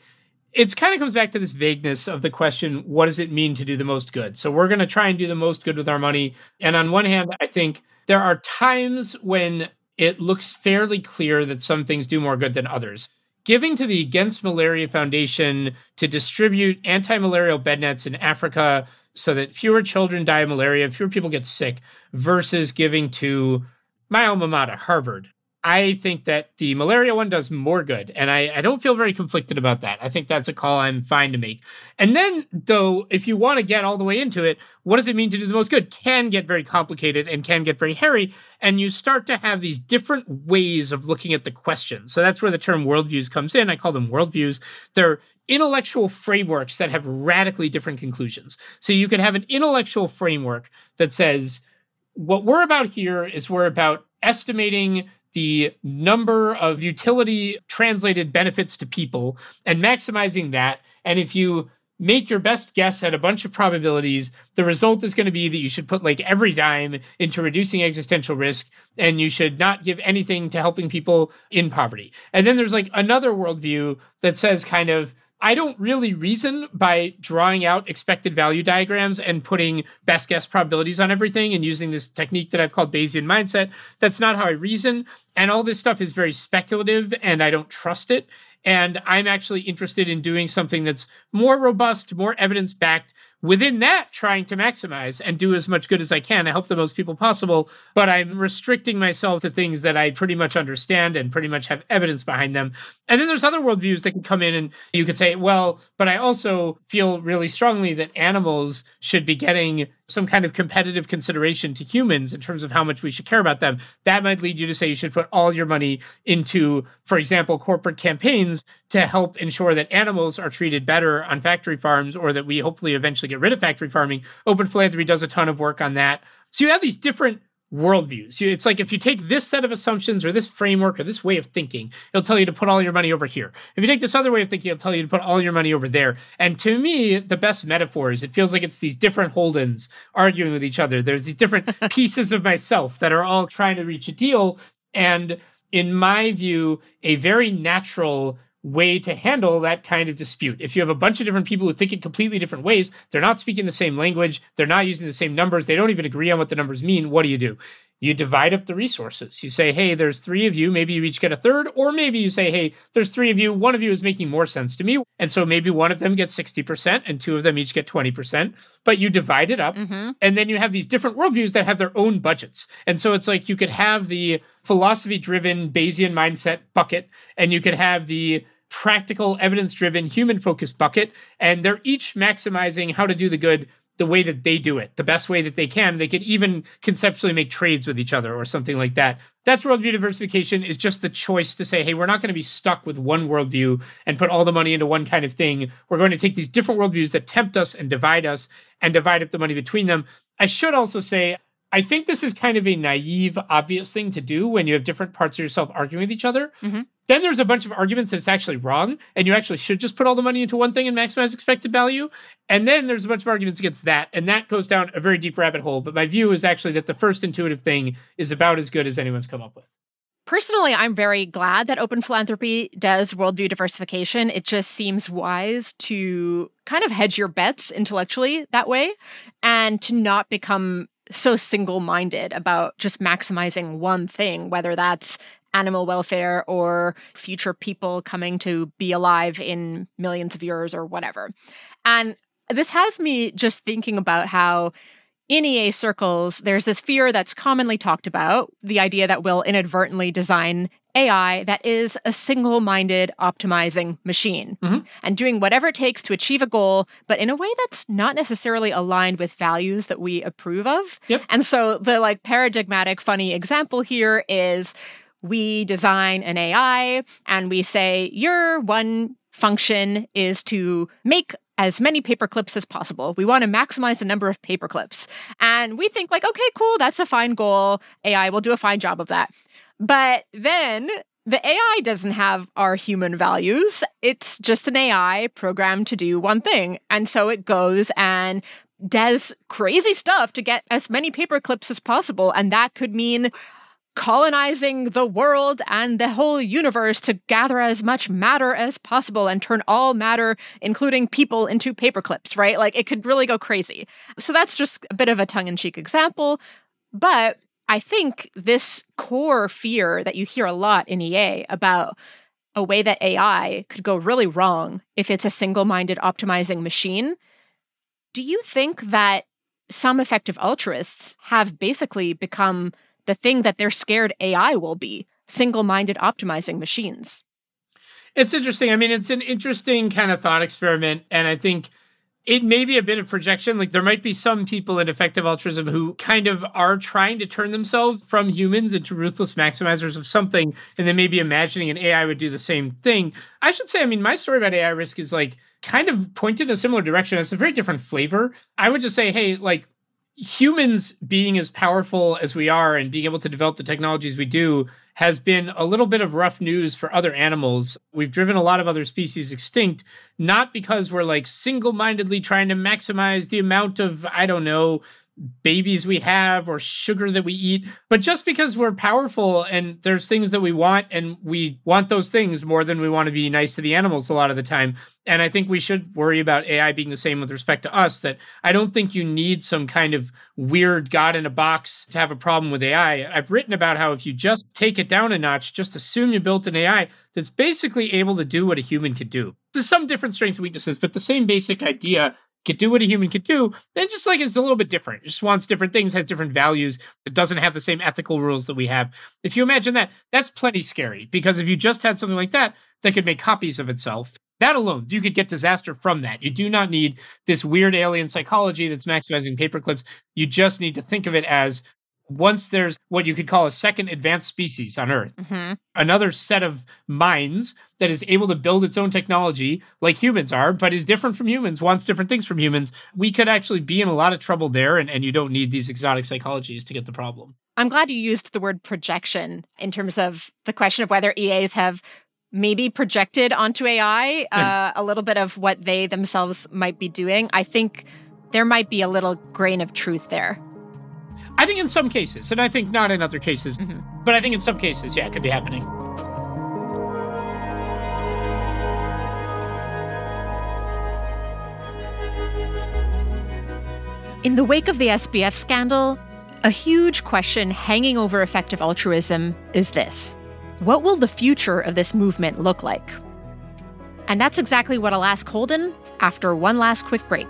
it kind of comes back to this vagueness of the question what does it mean to do the most good? So we're going to try and do the most good with our money. And on one hand i think there are times when it looks fairly clear that some things do more good than others. Giving to the against malaria foundation to distribute anti-malarial bed nets in africa so that fewer children die of malaria fewer people get sick versus giving to my alma mater harvard I think that the malaria one does more good. And I, I don't feel very conflicted about that. I think that's a call I'm fine to make. And then, though, if you want to get all the way into it, what does it mean to do the most good? Can get very complicated and can get very hairy. And you start to have these different ways of looking at the question. So that's where the term worldviews comes in. I call them worldviews. They're intellectual frameworks that have radically different conclusions. So you could have an intellectual framework that says, what we're about here is we're about estimating the number of utility translated benefits to people and maximizing that. And if you make your best guess at a bunch of probabilities, the result is going to be that you should put like every dime into reducing existential risk and you should not give anything to helping people in poverty. And then there's like another worldview that says kind of, I don't really reason by drawing out expected value diagrams and putting best guess probabilities on everything and using this technique that I've called Bayesian mindset. That's not how I reason. And all this stuff is very speculative and I don't trust it. And I'm actually interested in doing something that's more robust, more evidence backed, within that trying to maximize and do as much good as I can to help the most people possible. But I'm restricting myself to things that I pretty much understand and pretty much have evidence behind them. And then there's other worldviews that can come in and you could say, well, but I also feel really strongly that animals should be getting some kind of competitive consideration to humans in terms of how much we should care about them. That might lead you to say you should put all your money into, for example, corporate campaigns to help ensure that animals are treated better on factory farms or that we hopefully eventually get rid of factory farming. Open Philanthropy does a ton of work on that. So you have these different worldviews. It's like if you take this set of assumptions or this framework or this way of thinking, it'll tell you to put all your money over here. If you take this other way of thinking, it'll tell you to put all your money over there. And to me, the best metaphor is it feels like it's these different Holdens arguing with each other. There's these different <laughs> pieces of myself that are all trying to reach a deal. And in my view, a very natural way to handle that kind of dispute. If you have a bunch of different people who think in completely different ways, they're not speaking the same language, they're not using the same numbers, they don't even agree on what the numbers mean, what do you do? you divide up the resources. You say, hey, there's three of you. Maybe you each get a third. Or maybe you say, hey, there's three of you. One of you is making more sense to me. And so maybe one of them gets 60% and two of them each get 20%. But you divide it up. Mm-hmm. And then you have these different worldviews that have their own budgets. And so it's like you could have the philosophy driven Bayesian mindset bucket, and you could have the practical, evidence driven, human focused bucket. And they're each maximizing how to do the good the way that they do it, the best way that they can. They could even conceptually make trades with each other or something like that. That's worldview diversification is just the choice to say, hey, we're not going to be stuck with one worldview and put all the money into one kind of thing. We're going to take these different worldviews that tempt us and divide us and divide up the money between them. I should also say, I think this is kind of a naive, obvious thing to do when you have different parts of yourself arguing with each other. Mm-hmm. Then there's a bunch of arguments that's actually wrong, and you actually should just put all the money into one thing and maximize expected value. And then there's a bunch of arguments against that, and that goes down a very deep rabbit hole. But my view is actually that the first intuitive thing is about as good as anyone's come up with. Personally, I'm very glad that open philanthropy does worldview diversification. It just seems wise to kind of hedge your bets intellectually that way and to not become so single minded about just maximizing one thing, whether that's animal welfare or future people coming to be alive in millions of years or whatever. And this has me just thinking about how in EA circles, there's this fear that's commonly talked about the idea that we'll inadvertently design AI that is a single minded optimizing machine Mhm. and doing whatever it takes to achieve a goal, but in a way that's not necessarily aligned with values that we approve of. Yep. And so the like paradigmatic funny example here is we design an AI and we say, your one function is to make as many paper clips as possible. We want to maximize the number of paper clips. And we think like, okay, cool, that's a fine goal. AI will do a fine job of that. But then the AI doesn't have our human values. It's just an AI programmed to do one thing. And so it goes and does crazy stuff to get as many paper clips as possible. And that could mean colonizing the world and the whole universe to gather as much matter as possible and turn all matter, including people, into paper clips, right? Like it could really go crazy. So that's just a bit of a tongue in cheek example. But I think this core fear that you hear a lot in EA about a way that AI could go really wrong if it's a single minded optimizing machine. Do you think that some effective altruists have basically become the thing that they're scared AI will be single minded optimizing machines? It's interesting. I mean, it's an interesting kind of thought experiment. And I think it may be a bit of projection. Like there might be some people in effective altruism who kind of are trying to turn themselves from humans into ruthless maximizers of something, and then maybe imagining an AI would do the same thing. I should say, I mean, my story about AI risk is like kind of pointed in a similar direction. It's a very different flavor. I would just say, hey, like humans being as powerful as we are and being able to develop the technologies we do has been a little bit of rough news for other animals. We've driven a lot of other species extinct, not because we're like single mindedly trying to maximize the amount of, I don't know, babies we have or sugar that we eat, but just because we're powerful and there's things that we want and we want those things more than we want to be nice to the animals a lot of the time. And I think we should worry about AI being the same with respect to us that I don't think you need some kind of weird god in a box to have a problem with AI. I've written about how if you just take it down a notch, just assume you built an AI that's basically able to do what a human could do. There's some different strengths and weaknesses, but the same basic idea could do what a human could do, then just like it's a little bit different. It just wants different things, has different values. It doesn't have the same ethical rules that we have. If you imagine that, that's plenty scary because if you just had something like that that could make copies of itself, that alone, you could get disaster from that. You do not need this weird alien psychology that's maximizing paperclips. You just need to think of it as once there's what you could call a second advanced species on Earth, Mm-hmm. another set of minds that is able to build its own technology like humans are, but is different from humans, wants different things from humans, we could actually be in a lot of trouble there. And, and you don't need these exotic psychologies to get the problem. I'm glad you used the word projection in terms of the question of whether EAs have maybe projected onto AI <laughs> uh, a little bit of what they themselves might be doing. I think there might be a little grain of truth there. I think in some cases, and I think not in other cases, Mhm. but I think in some cases, yeah, it could be happening. In the wake of the SBF scandal, A huge question hanging over effective altruism is this What will the future of this movement look like? And that's exactly what I'll ask Holden after one last quick break.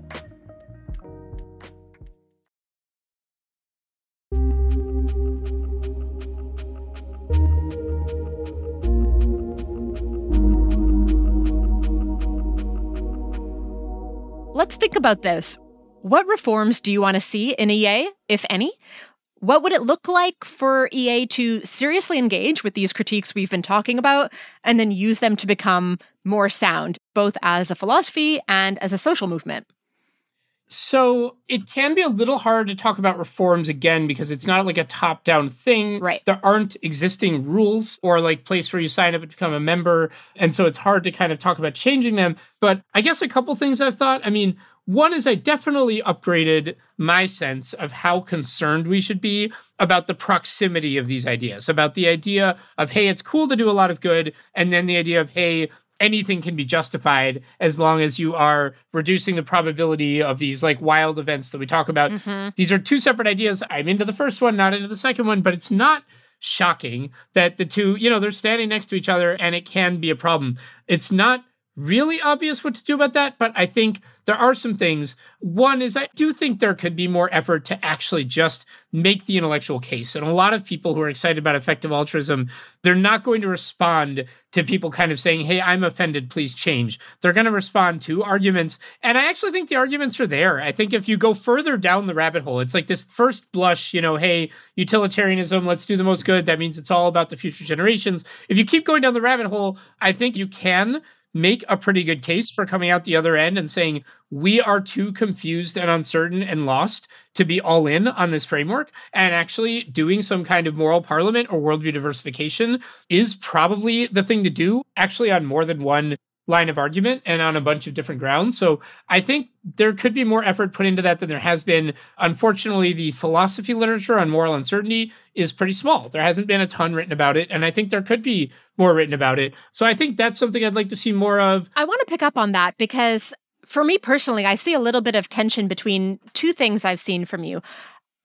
Let's think about this. What reforms do you want to see in EA, if any? What would it look like for EA to seriously engage with these critiques we've been talking about and then use them to become more sound, both as a philosophy and as a social movement? So it can be a little hard to talk about reforms again because it's not like a top down thing. Right. There aren't existing rules or like place where you sign up and become a member. And so it's hard to kind of talk about changing them. But I guess a couple things I've thought. I mean, one is I definitely upgraded my sense of how concerned we should be about the proximity of these ideas, about the idea of, hey, it's cool to do a lot of good. And then the idea of, hey, anything can be justified as long as you are reducing the probability of these like wild events that we talk about. Mm-hmm. These are two separate ideas. I'm into the first one, not into the second one, but it's not shocking that the two, you know, they're standing next to each other and it can be a problem. It's not really obvious what to do about that, but I think there are some things. One is I do think there could be more effort to actually just make the intellectual case. And a lot of people who are excited about effective altruism, they're not going to respond to people kind of saying, hey, I'm offended, please change. They're going to respond to arguments. And I actually think the arguments are there. I think if you go further down the rabbit hole, it's like this first blush, you know, hey, utilitarianism, let's do the most good. That means it's all about the future generations. If you keep going down the rabbit hole, I think you can make a pretty good case for coming out the other end and saying we are too confused and uncertain and lost to be all in on this framework. And actually doing some kind of moral parliament or worldview diversification is probably the thing to do actually on more than one line of argument and on a bunch of different grounds. So I think there could be more effort put into that than there has been. Unfortunately, the philosophy literature on moral uncertainty is pretty small. There hasn't been a ton written about it, and I think there could be more written about it. So I think that's something I'd like to see more of. I want to pick up on that because for me personally, I see a little bit of tension between two things I've seen from you.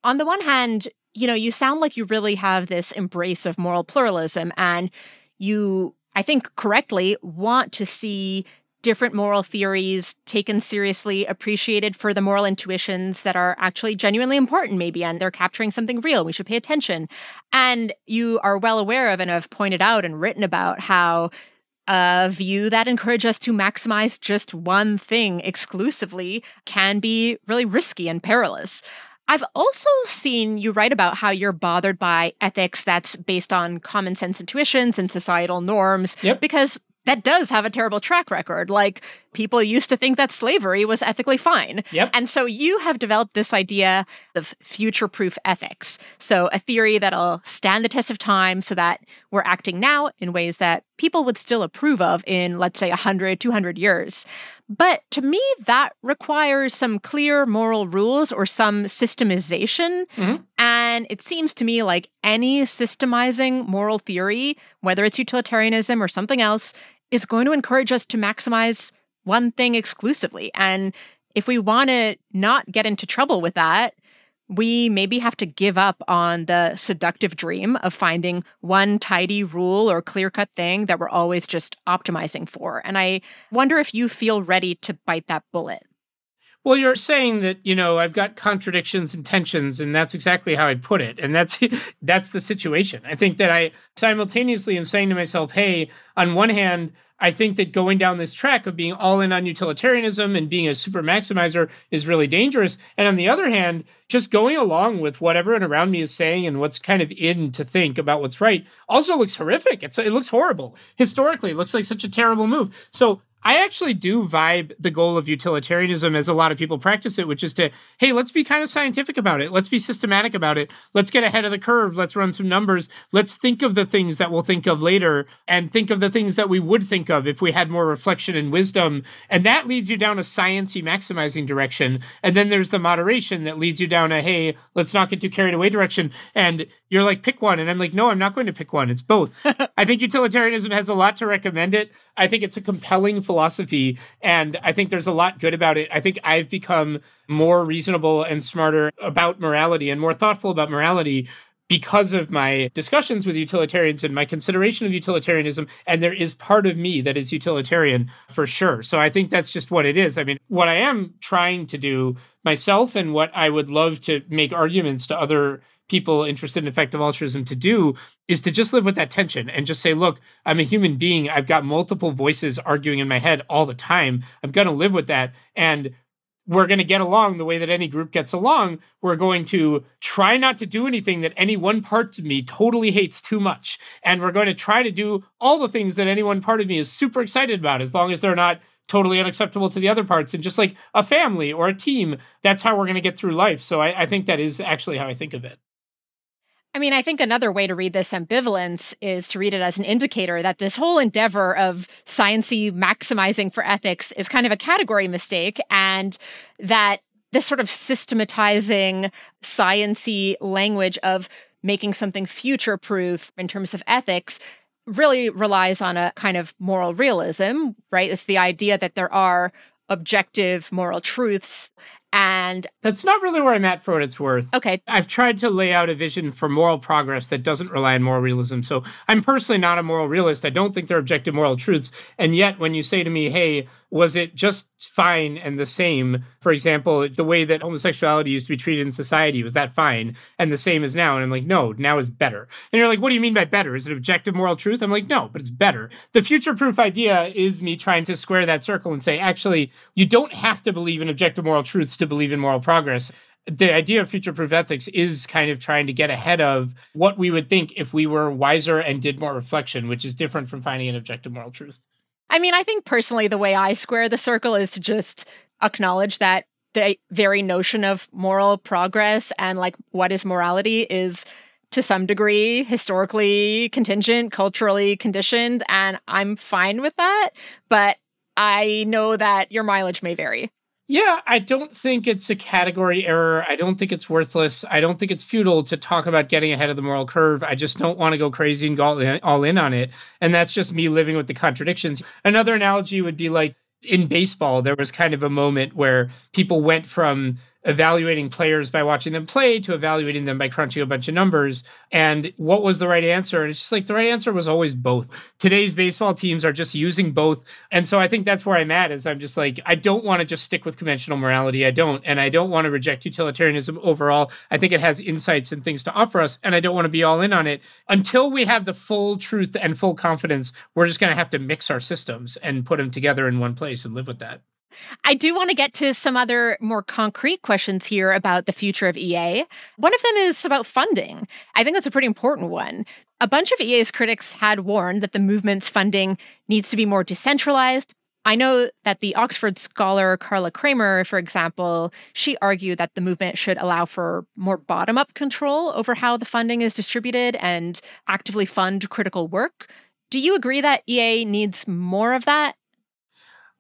On the one hand, you know, you sound like you really have this embrace of moral pluralism and you I think correctly, want to see different moral theories taken seriously, appreciated for the moral intuitions that are actually genuinely important, maybe, and they're capturing something real. We should pay attention. And you are well aware of and have pointed out and written about how a view that encourages us to maximize just one thing exclusively can be really risky and perilous. I've also seen you write about how you're bothered by ethics that's based on common sense intuitions and societal norms. Yep. Because that does have a terrible track record. Like people used to think that slavery was ethically fine. Yep. And so you have developed this idea of future proof ethics. So a theory that'll stand the test of time so that we're acting now in ways that people would still approve of in, let's say, 100, 200 years. But to me, that requires some clear moral rules or some systemization. Mm-hmm. And it seems to me like any systemizing moral theory, whether it's utilitarianism or something else, is going to encourage us to maximize one thing exclusively. And if we want to not get into trouble with that, we maybe have to give up on the seductive dream of finding one tidy rule or clear cut thing that we're always just optimizing for. And I wonder if you feel ready to bite that bullet. Well, you're saying that, you know, I've got contradictions and tensions, and that's exactly how I put it. And that's <laughs> that's the situation. I think that I simultaneously am saying to myself, hey, on one hand, I think that going down this track of being all in on utilitarianism and being a super maximizer is really dangerous. And on the other hand, just going along with what everyone around me is saying and what's kind of in to think about what's right also looks horrific. It's, it looks horrible. Historically, it looks like such a terrible move. So I actually do vibe the goal of utilitarianism as a lot of people practice it, which is to, hey, let's be kind of scientific about it. Let's be systematic about it. Let's get ahead of the curve. Let's run some numbers. Let's think of the things that we'll think of later and think of the things that we would think of if we had more reflection and wisdom. And that leads you down a sciency maximizing direction. And then there's the moderation that leads you down a, hey, let's not get too carried away direction. And you're like, pick one. And I'm like, no, I'm not going to pick one. It's both. <laughs> I think utilitarianism has a lot to recommend it. I think it's a compelling philosophy. And I think there's a lot good about it. I think I've become more reasonable and smarter about morality and more thoughtful about morality because of my discussions with utilitarians and my consideration of utilitarianism. And there is part of me that is utilitarian for sure. So I think that's just what it is. I mean, what I am trying to do myself and what I would love to make arguments to other people interested in effective altruism to do is to just live with that tension and just say, look, I'm a human being. I've got multiple voices arguing in my head all the time. I'm going to live with that. And we're going to get along the way that any group gets along. We're going to try not to do anything that any one part of me totally hates too much. And we're going to try to do all the things that any one part of me is super excited about, as long as they're not totally unacceptable to the other parts. And just like a family or a team, that's how we're going to get through life. So I, I think that is actually how I think of it. I mean, I think another way to read this ambivalence is to read it as an indicator that this whole endeavor of sciency maximizing for ethics is kind of a category mistake, and that this sort of systematizing sciency language of making something future proof in terms of ethics really relies on a kind of moral realism, right? It's the idea that there are objective moral truths and that's not really where I'm at for what it's worth. Okay. I've tried to lay out a vision for moral progress that doesn't rely on moral realism. So I'm personally not a moral realist. I don't think there are objective moral truths. And yet, when you say to me, hey, was it just fine and the same? For example, the way that homosexuality used to be treated in society, was that fine and the same as now? And I'm like, no, now is better. And you're like, what do you mean by better? Is it objective moral truth? I'm like, no, but it's better. The future proof idea is me trying to square that circle and say, actually, you don't have to believe in objective moral truths to believe in moral progress the idea of future proof ethics is kind of trying to get ahead of what we would think if we were wiser and did more reflection, which is different from finding an objective moral truth. I mean, I think personally, the way I square the circle is to just acknowledge that the very notion of moral progress and like what is morality is to some degree historically contingent, culturally conditioned, and I'm fine with that. But I know that your mileage may vary. Yeah, I don't think it's a category error. I don't think it's worthless. I don't think it's futile to talk about getting ahead of the moral curve. I just don't want to go crazy and go all in, on it. And that's just me living with the contradictions. Another analogy would be like in baseball, there was kind of a moment where people went from evaluating players by watching them play to evaluating them by crunching a bunch of numbers. And what was the right answer? And it's just like the right answer was always both. Today's baseball teams are just using both. And so I think that's where I'm at is I'm just like, I don't want to just stick with conventional morality. I don't. And I don't want to reject utilitarianism overall. I think it has insights and things to offer us. And I don't want to be all in on it. Until we have the full truth and full confidence, we're just going to have to mix our systems and put them together in one place and live with that. I do want to get to some other more concrete questions here about the future of EA. One of them is about funding. I think that's a pretty important one. A bunch of EA's critics had warned that the movement's funding needs to be more decentralized. I know that the Oxford scholar Carla Cremer, for example, she argued that the movement should allow for more bottom up control over how the funding is distributed and actively fund critical work. Do you agree that EA needs more of that?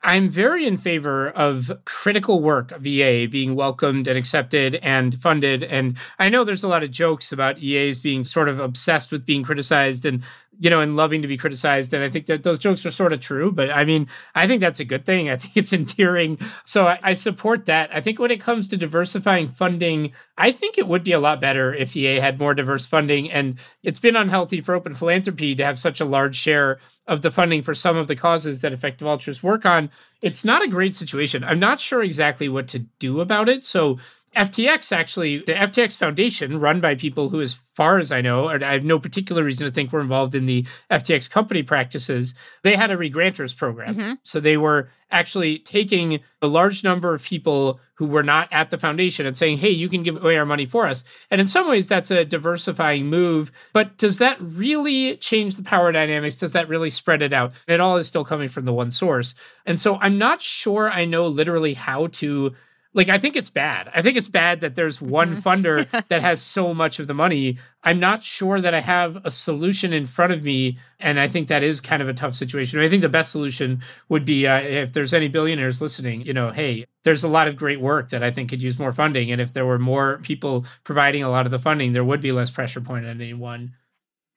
I'm very in favor of critical work of EA being welcomed and accepted and funded. And I know there's a lot of jokes about EAs being sort of obsessed with being criticized and you know, and loving to be criticized. And I think that those jokes are sort of true, but I mean, I think that's a good thing. I think it's <laughs> endearing. So I, I, support that. I think when it comes to diversifying funding, I think it would be a lot better if EA had more diverse funding. And it's been unhealthy for open philanthropy to have such a large share of the funding for some of the causes that effective altruists work on. It's not a great situation. I'm not sure exactly what to do about it. So FTX actually, the FTX Foundation, run by people who, as far as I know, or I have no particular reason to think were involved in the FTX company practices, they had a regranters program. Mm-hmm. So they were actually taking a large number of people who were not at the foundation and saying, hey, you can give away our money for us. And in some ways, that's a diversifying move. But does that really change the power dynamics? Does that really spread it out? It all is still coming from the one source. And so I'm not sure I know literally how to like I think it's bad. I think it's bad that there's one mm-hmm. funder <laughs> that has so much of the money. I'm not sure that I have a solution in front of me, and I think that is kind of a tough situation. I think the best solution would be uh, if there's any billionaires listening, you know, hey, there's a lot of great work that I think could use more funding, and if there were more people providing a lot of the funding, there would be less pressure point on anyone.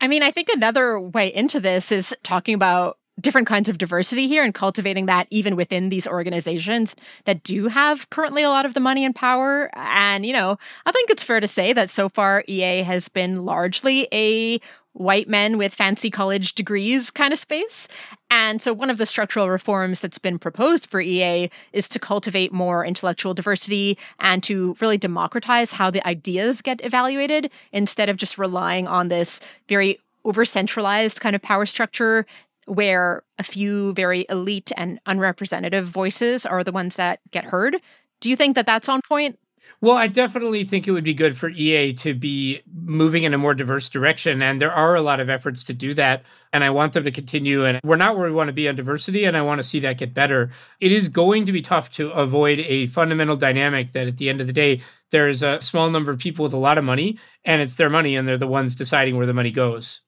I mean, I think another way into this is talking about different kinds of diversity here and cultivating that even within these organizations that do have currently a lot of the money and power. And, you know, I think it's fair to say that so far EA has been largely a white men with fancy college degrees kind of space. And so, one of the structural reforms that's been proposed for EA is to cultivate more intellectual diversity and to really democratize how the ideas get evaluated instead of just relying on this very over centralized kind of power structure where a few very elite and unrepresentative voices are the ones that get heard. Do you think that that's on point? Well, I definitely think it would be good for EA to be moving in a more diverse direction. And there are a lot of efforts to do that. And I want them to continue. And we're not where we want to be on diversity. And I want to see that get better. It is going to be tough to avoid a fundamental dynamic that at the end of the day, there's a small number of people with a lot of money and it's their money and they're the ones deciding where the money goes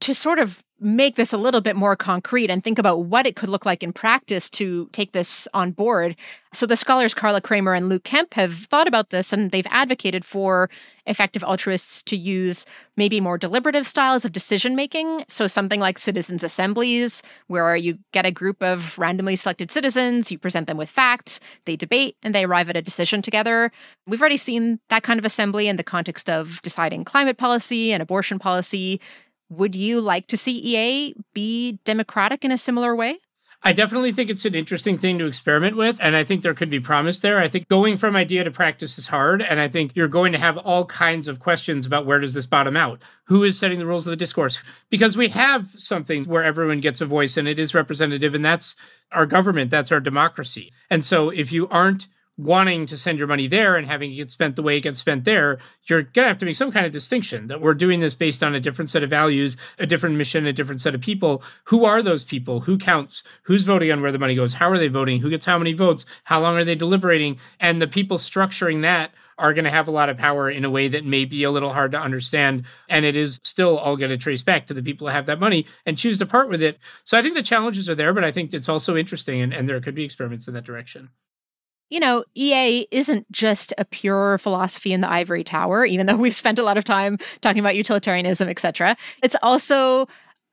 to sort of make this a little bit more concrete and think about what it could look like in practice to take this on board. So, the scholars Carla Cremer and Luke Kemp have thought about this and they've advocated for effective altruists to use maybe more deliberative styles of decision making. So, something like citizens' assemblies, where you get a group of randomly selected citizens, you present them with facts, they debate, and they arrive at a decision together. We've already seen that kind of assembly in the context of deciding climate policy and abortion policy. Would you like to see EA be democratic in a similar way? I definitely think it's an interesting thing to experiment with. And I think there could be promise there. I think going from idea to practice is hard. And I think you're going to have all kinds of questions about where does this bottom out? Who is setting the rules of the discourse? Because we have something where everyone gets a voice and it is representative, and that's our government, that's our democracy. And so if you aren't wanting to send your money there and having it get spent the way it gets spent there, you're going to have to make some kind of distinction that we're doing this based on a different set of values, a different mission, a different set of people. Who are those people? Who counts? Who's voting on where the money goes? How are they voting? Who gets how many votes? How long are they deliberating? And the people structuring that are going to have a lot of power in a way that may be a little hard to understand. And it is still all going to trace back to the people who have that money and choose to part with it. So I think the challenges are there, but I think it's also interesting and, and there could be experiments in that direction you know, EA isn't just a pure philosophy in the ivory tower, even though we've spent a lot of time talking about utilitarianism, etc. It's also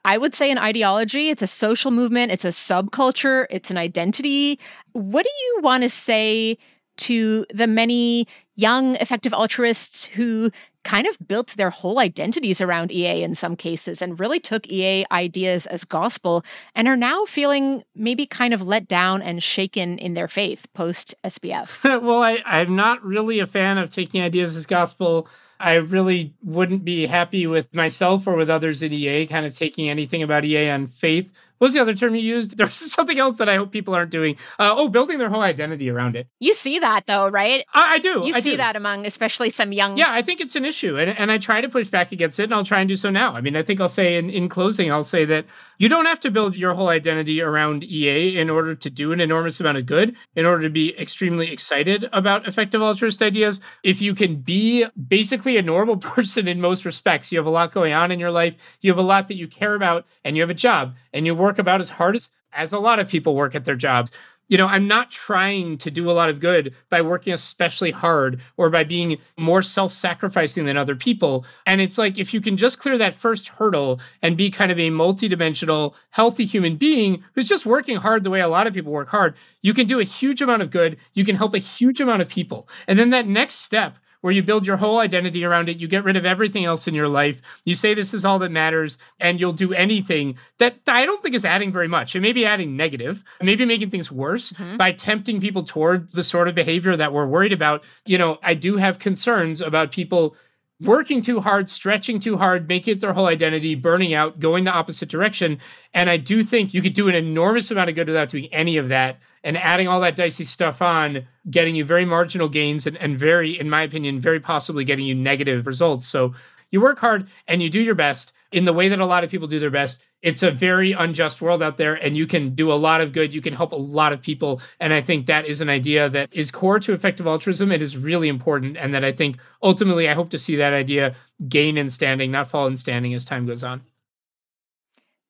I would say an ideology, it's a social movement, it's a subculture, it's an identity. What do you want to say to the many young effective altruists who kind of built their whole identities around EA in some cases and really took EA ideas as gospel and are now feeling maybe kind of let down and shaken in their faith post SBF. <laughs> well, I, I'm not really a fan of taking ideas as gospel. I really wouldn't be happy with myself or with others at EA kind of taking anything about EA on faith. What was the other term you used? <laughs> There's something else that I hope people aren't doing. Uh, oh, building their whole identity around it. You see that though, right? I, I do. You I see do. that among especially some young. Yeah, I think it's an issue, and, and I try to push back against it, and I'll try and do so now. I mean, I think I'll say in, in closing, I'll say that you don't have to build your whole identity around EA in order to do an enormous amount of good, in order to be extremely excited about effective altruist ideas. If you can be basically a normal <laughs> person in most respects, you have a lot going on in your life, you have a lot that you care about, and you have a job, and you work about as hard as as a lot of people work at their jobs. You know, I'm not trying to do a lot of good by working especially hard or by being more self sacrificing than other people. And it's like if you can just clear that first hurdle and be kind of a multidimensional, healthy human being who's just working hard the way a lot of people work hard, you can do a huge amount of good. You can help a huge amount of people. And then that next step, where you build your whole identity around it. You get rid of everything else in your life. You say this is all that matters, and you'll do anything that I don't think is adding very much. It may be adding negative, maybe making things worse mm-hmm. by tempting people toward the sort of behavior that we're worried about. You know, I do have concerns about people working too hard, stretching too hard, making it their whole identity, burning out, going the opposite direction. And I do think you could do an enormous amount of good without doing any of that. And adding all that dicey stuff on, getting you very marginal gains and, and very, in my opinion, very possibly getting you negative results. So you work hard and you do your best in the way that a lot of people do their best. It's a very unjust world out there, and you can do a lot of good. You can help a lot of people. And I think that is an idea that is core to effective altruism. It is really important. And that I think ultimately, I hope to see that idea gain in standing, not fall in standing as time goes on.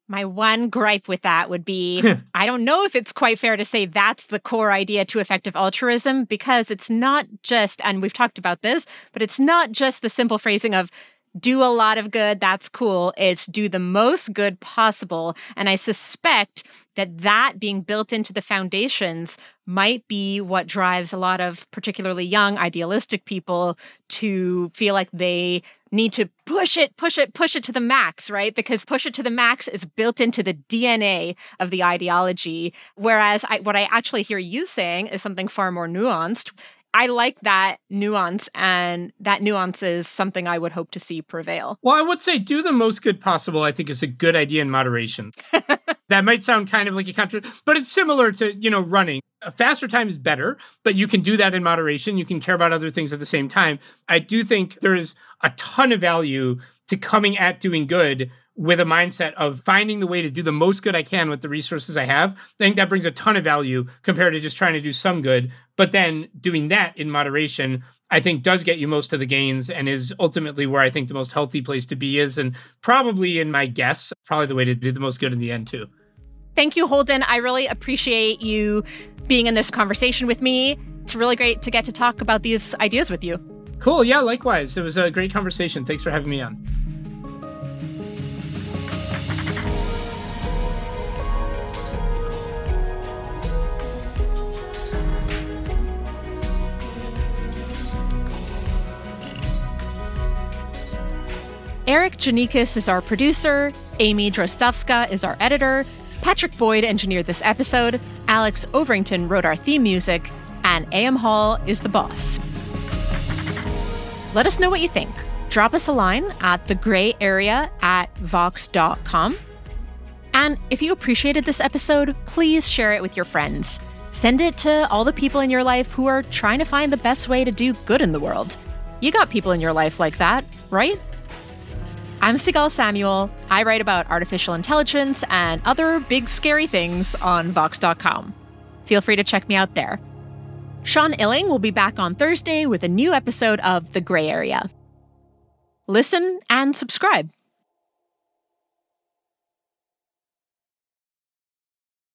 My one gripe with that would be <laughs> I don't know if it's quite fair to say that's the core idea to effective altruism because it's not just, and we've talked about this, but it's not just the simple phrasing of do a lot of good, that's cool. It's do the most good possible. And I suspect that that being built into the foundations might be what drives a lot of particularly young idealistic people to feel like they need to push it push it push it to the max right because push it to the max is built into the dna of the ideology whereas I, what i actually hear you saying is something far more nuanced I like that nuance, and that nuance is something I would hope to see prevail. Well, I would say do the most good possible, I think is a good idea in moderation. <laughs> that might sound kind of like a contra, but it's similar to, you know, running. A faster time is better, but you can do that in moderation. You can care about other things at the same time. I do think there is a ton of value to coming at doing good with a mindset of finding the way to do the most good I can with the resources I have, I think that brings a ton of value compared to just trying to do some good. But then doing that in moderation, I think does get you most of the gains and is ultimately where I think the most healthy place to be is. And probably in my guess, probably the way to do the most good in the end, too. Thank you, Holden. I really appreciate you being in this conversation with me. It's really great to get to talk about these ideas with you. Cool. Yeah, likewise. It was a great conversation. Thanks for having me on. Erikk Geannikis is our producer, Amy Drozdowska is our editor, Patrick Boyd engineered this episode, Alex Overington wrote our theme music, and AM Hall is the boss. Let us know what you think. Drop us a line at thegrayarea at vox.com. And if you appreciated this episode, please share it with your friends. Send it to all the people in your life who are trying to find the best way to do good in the world. You got people in your life like that, right? I'm Sigal Samuel. I write about artificial intelligence and other big scary things on Vox.com. Feel free to check me out there. Sean Illing will be back on Thursday with a new episode of The Gray Area. Listen and subscribe.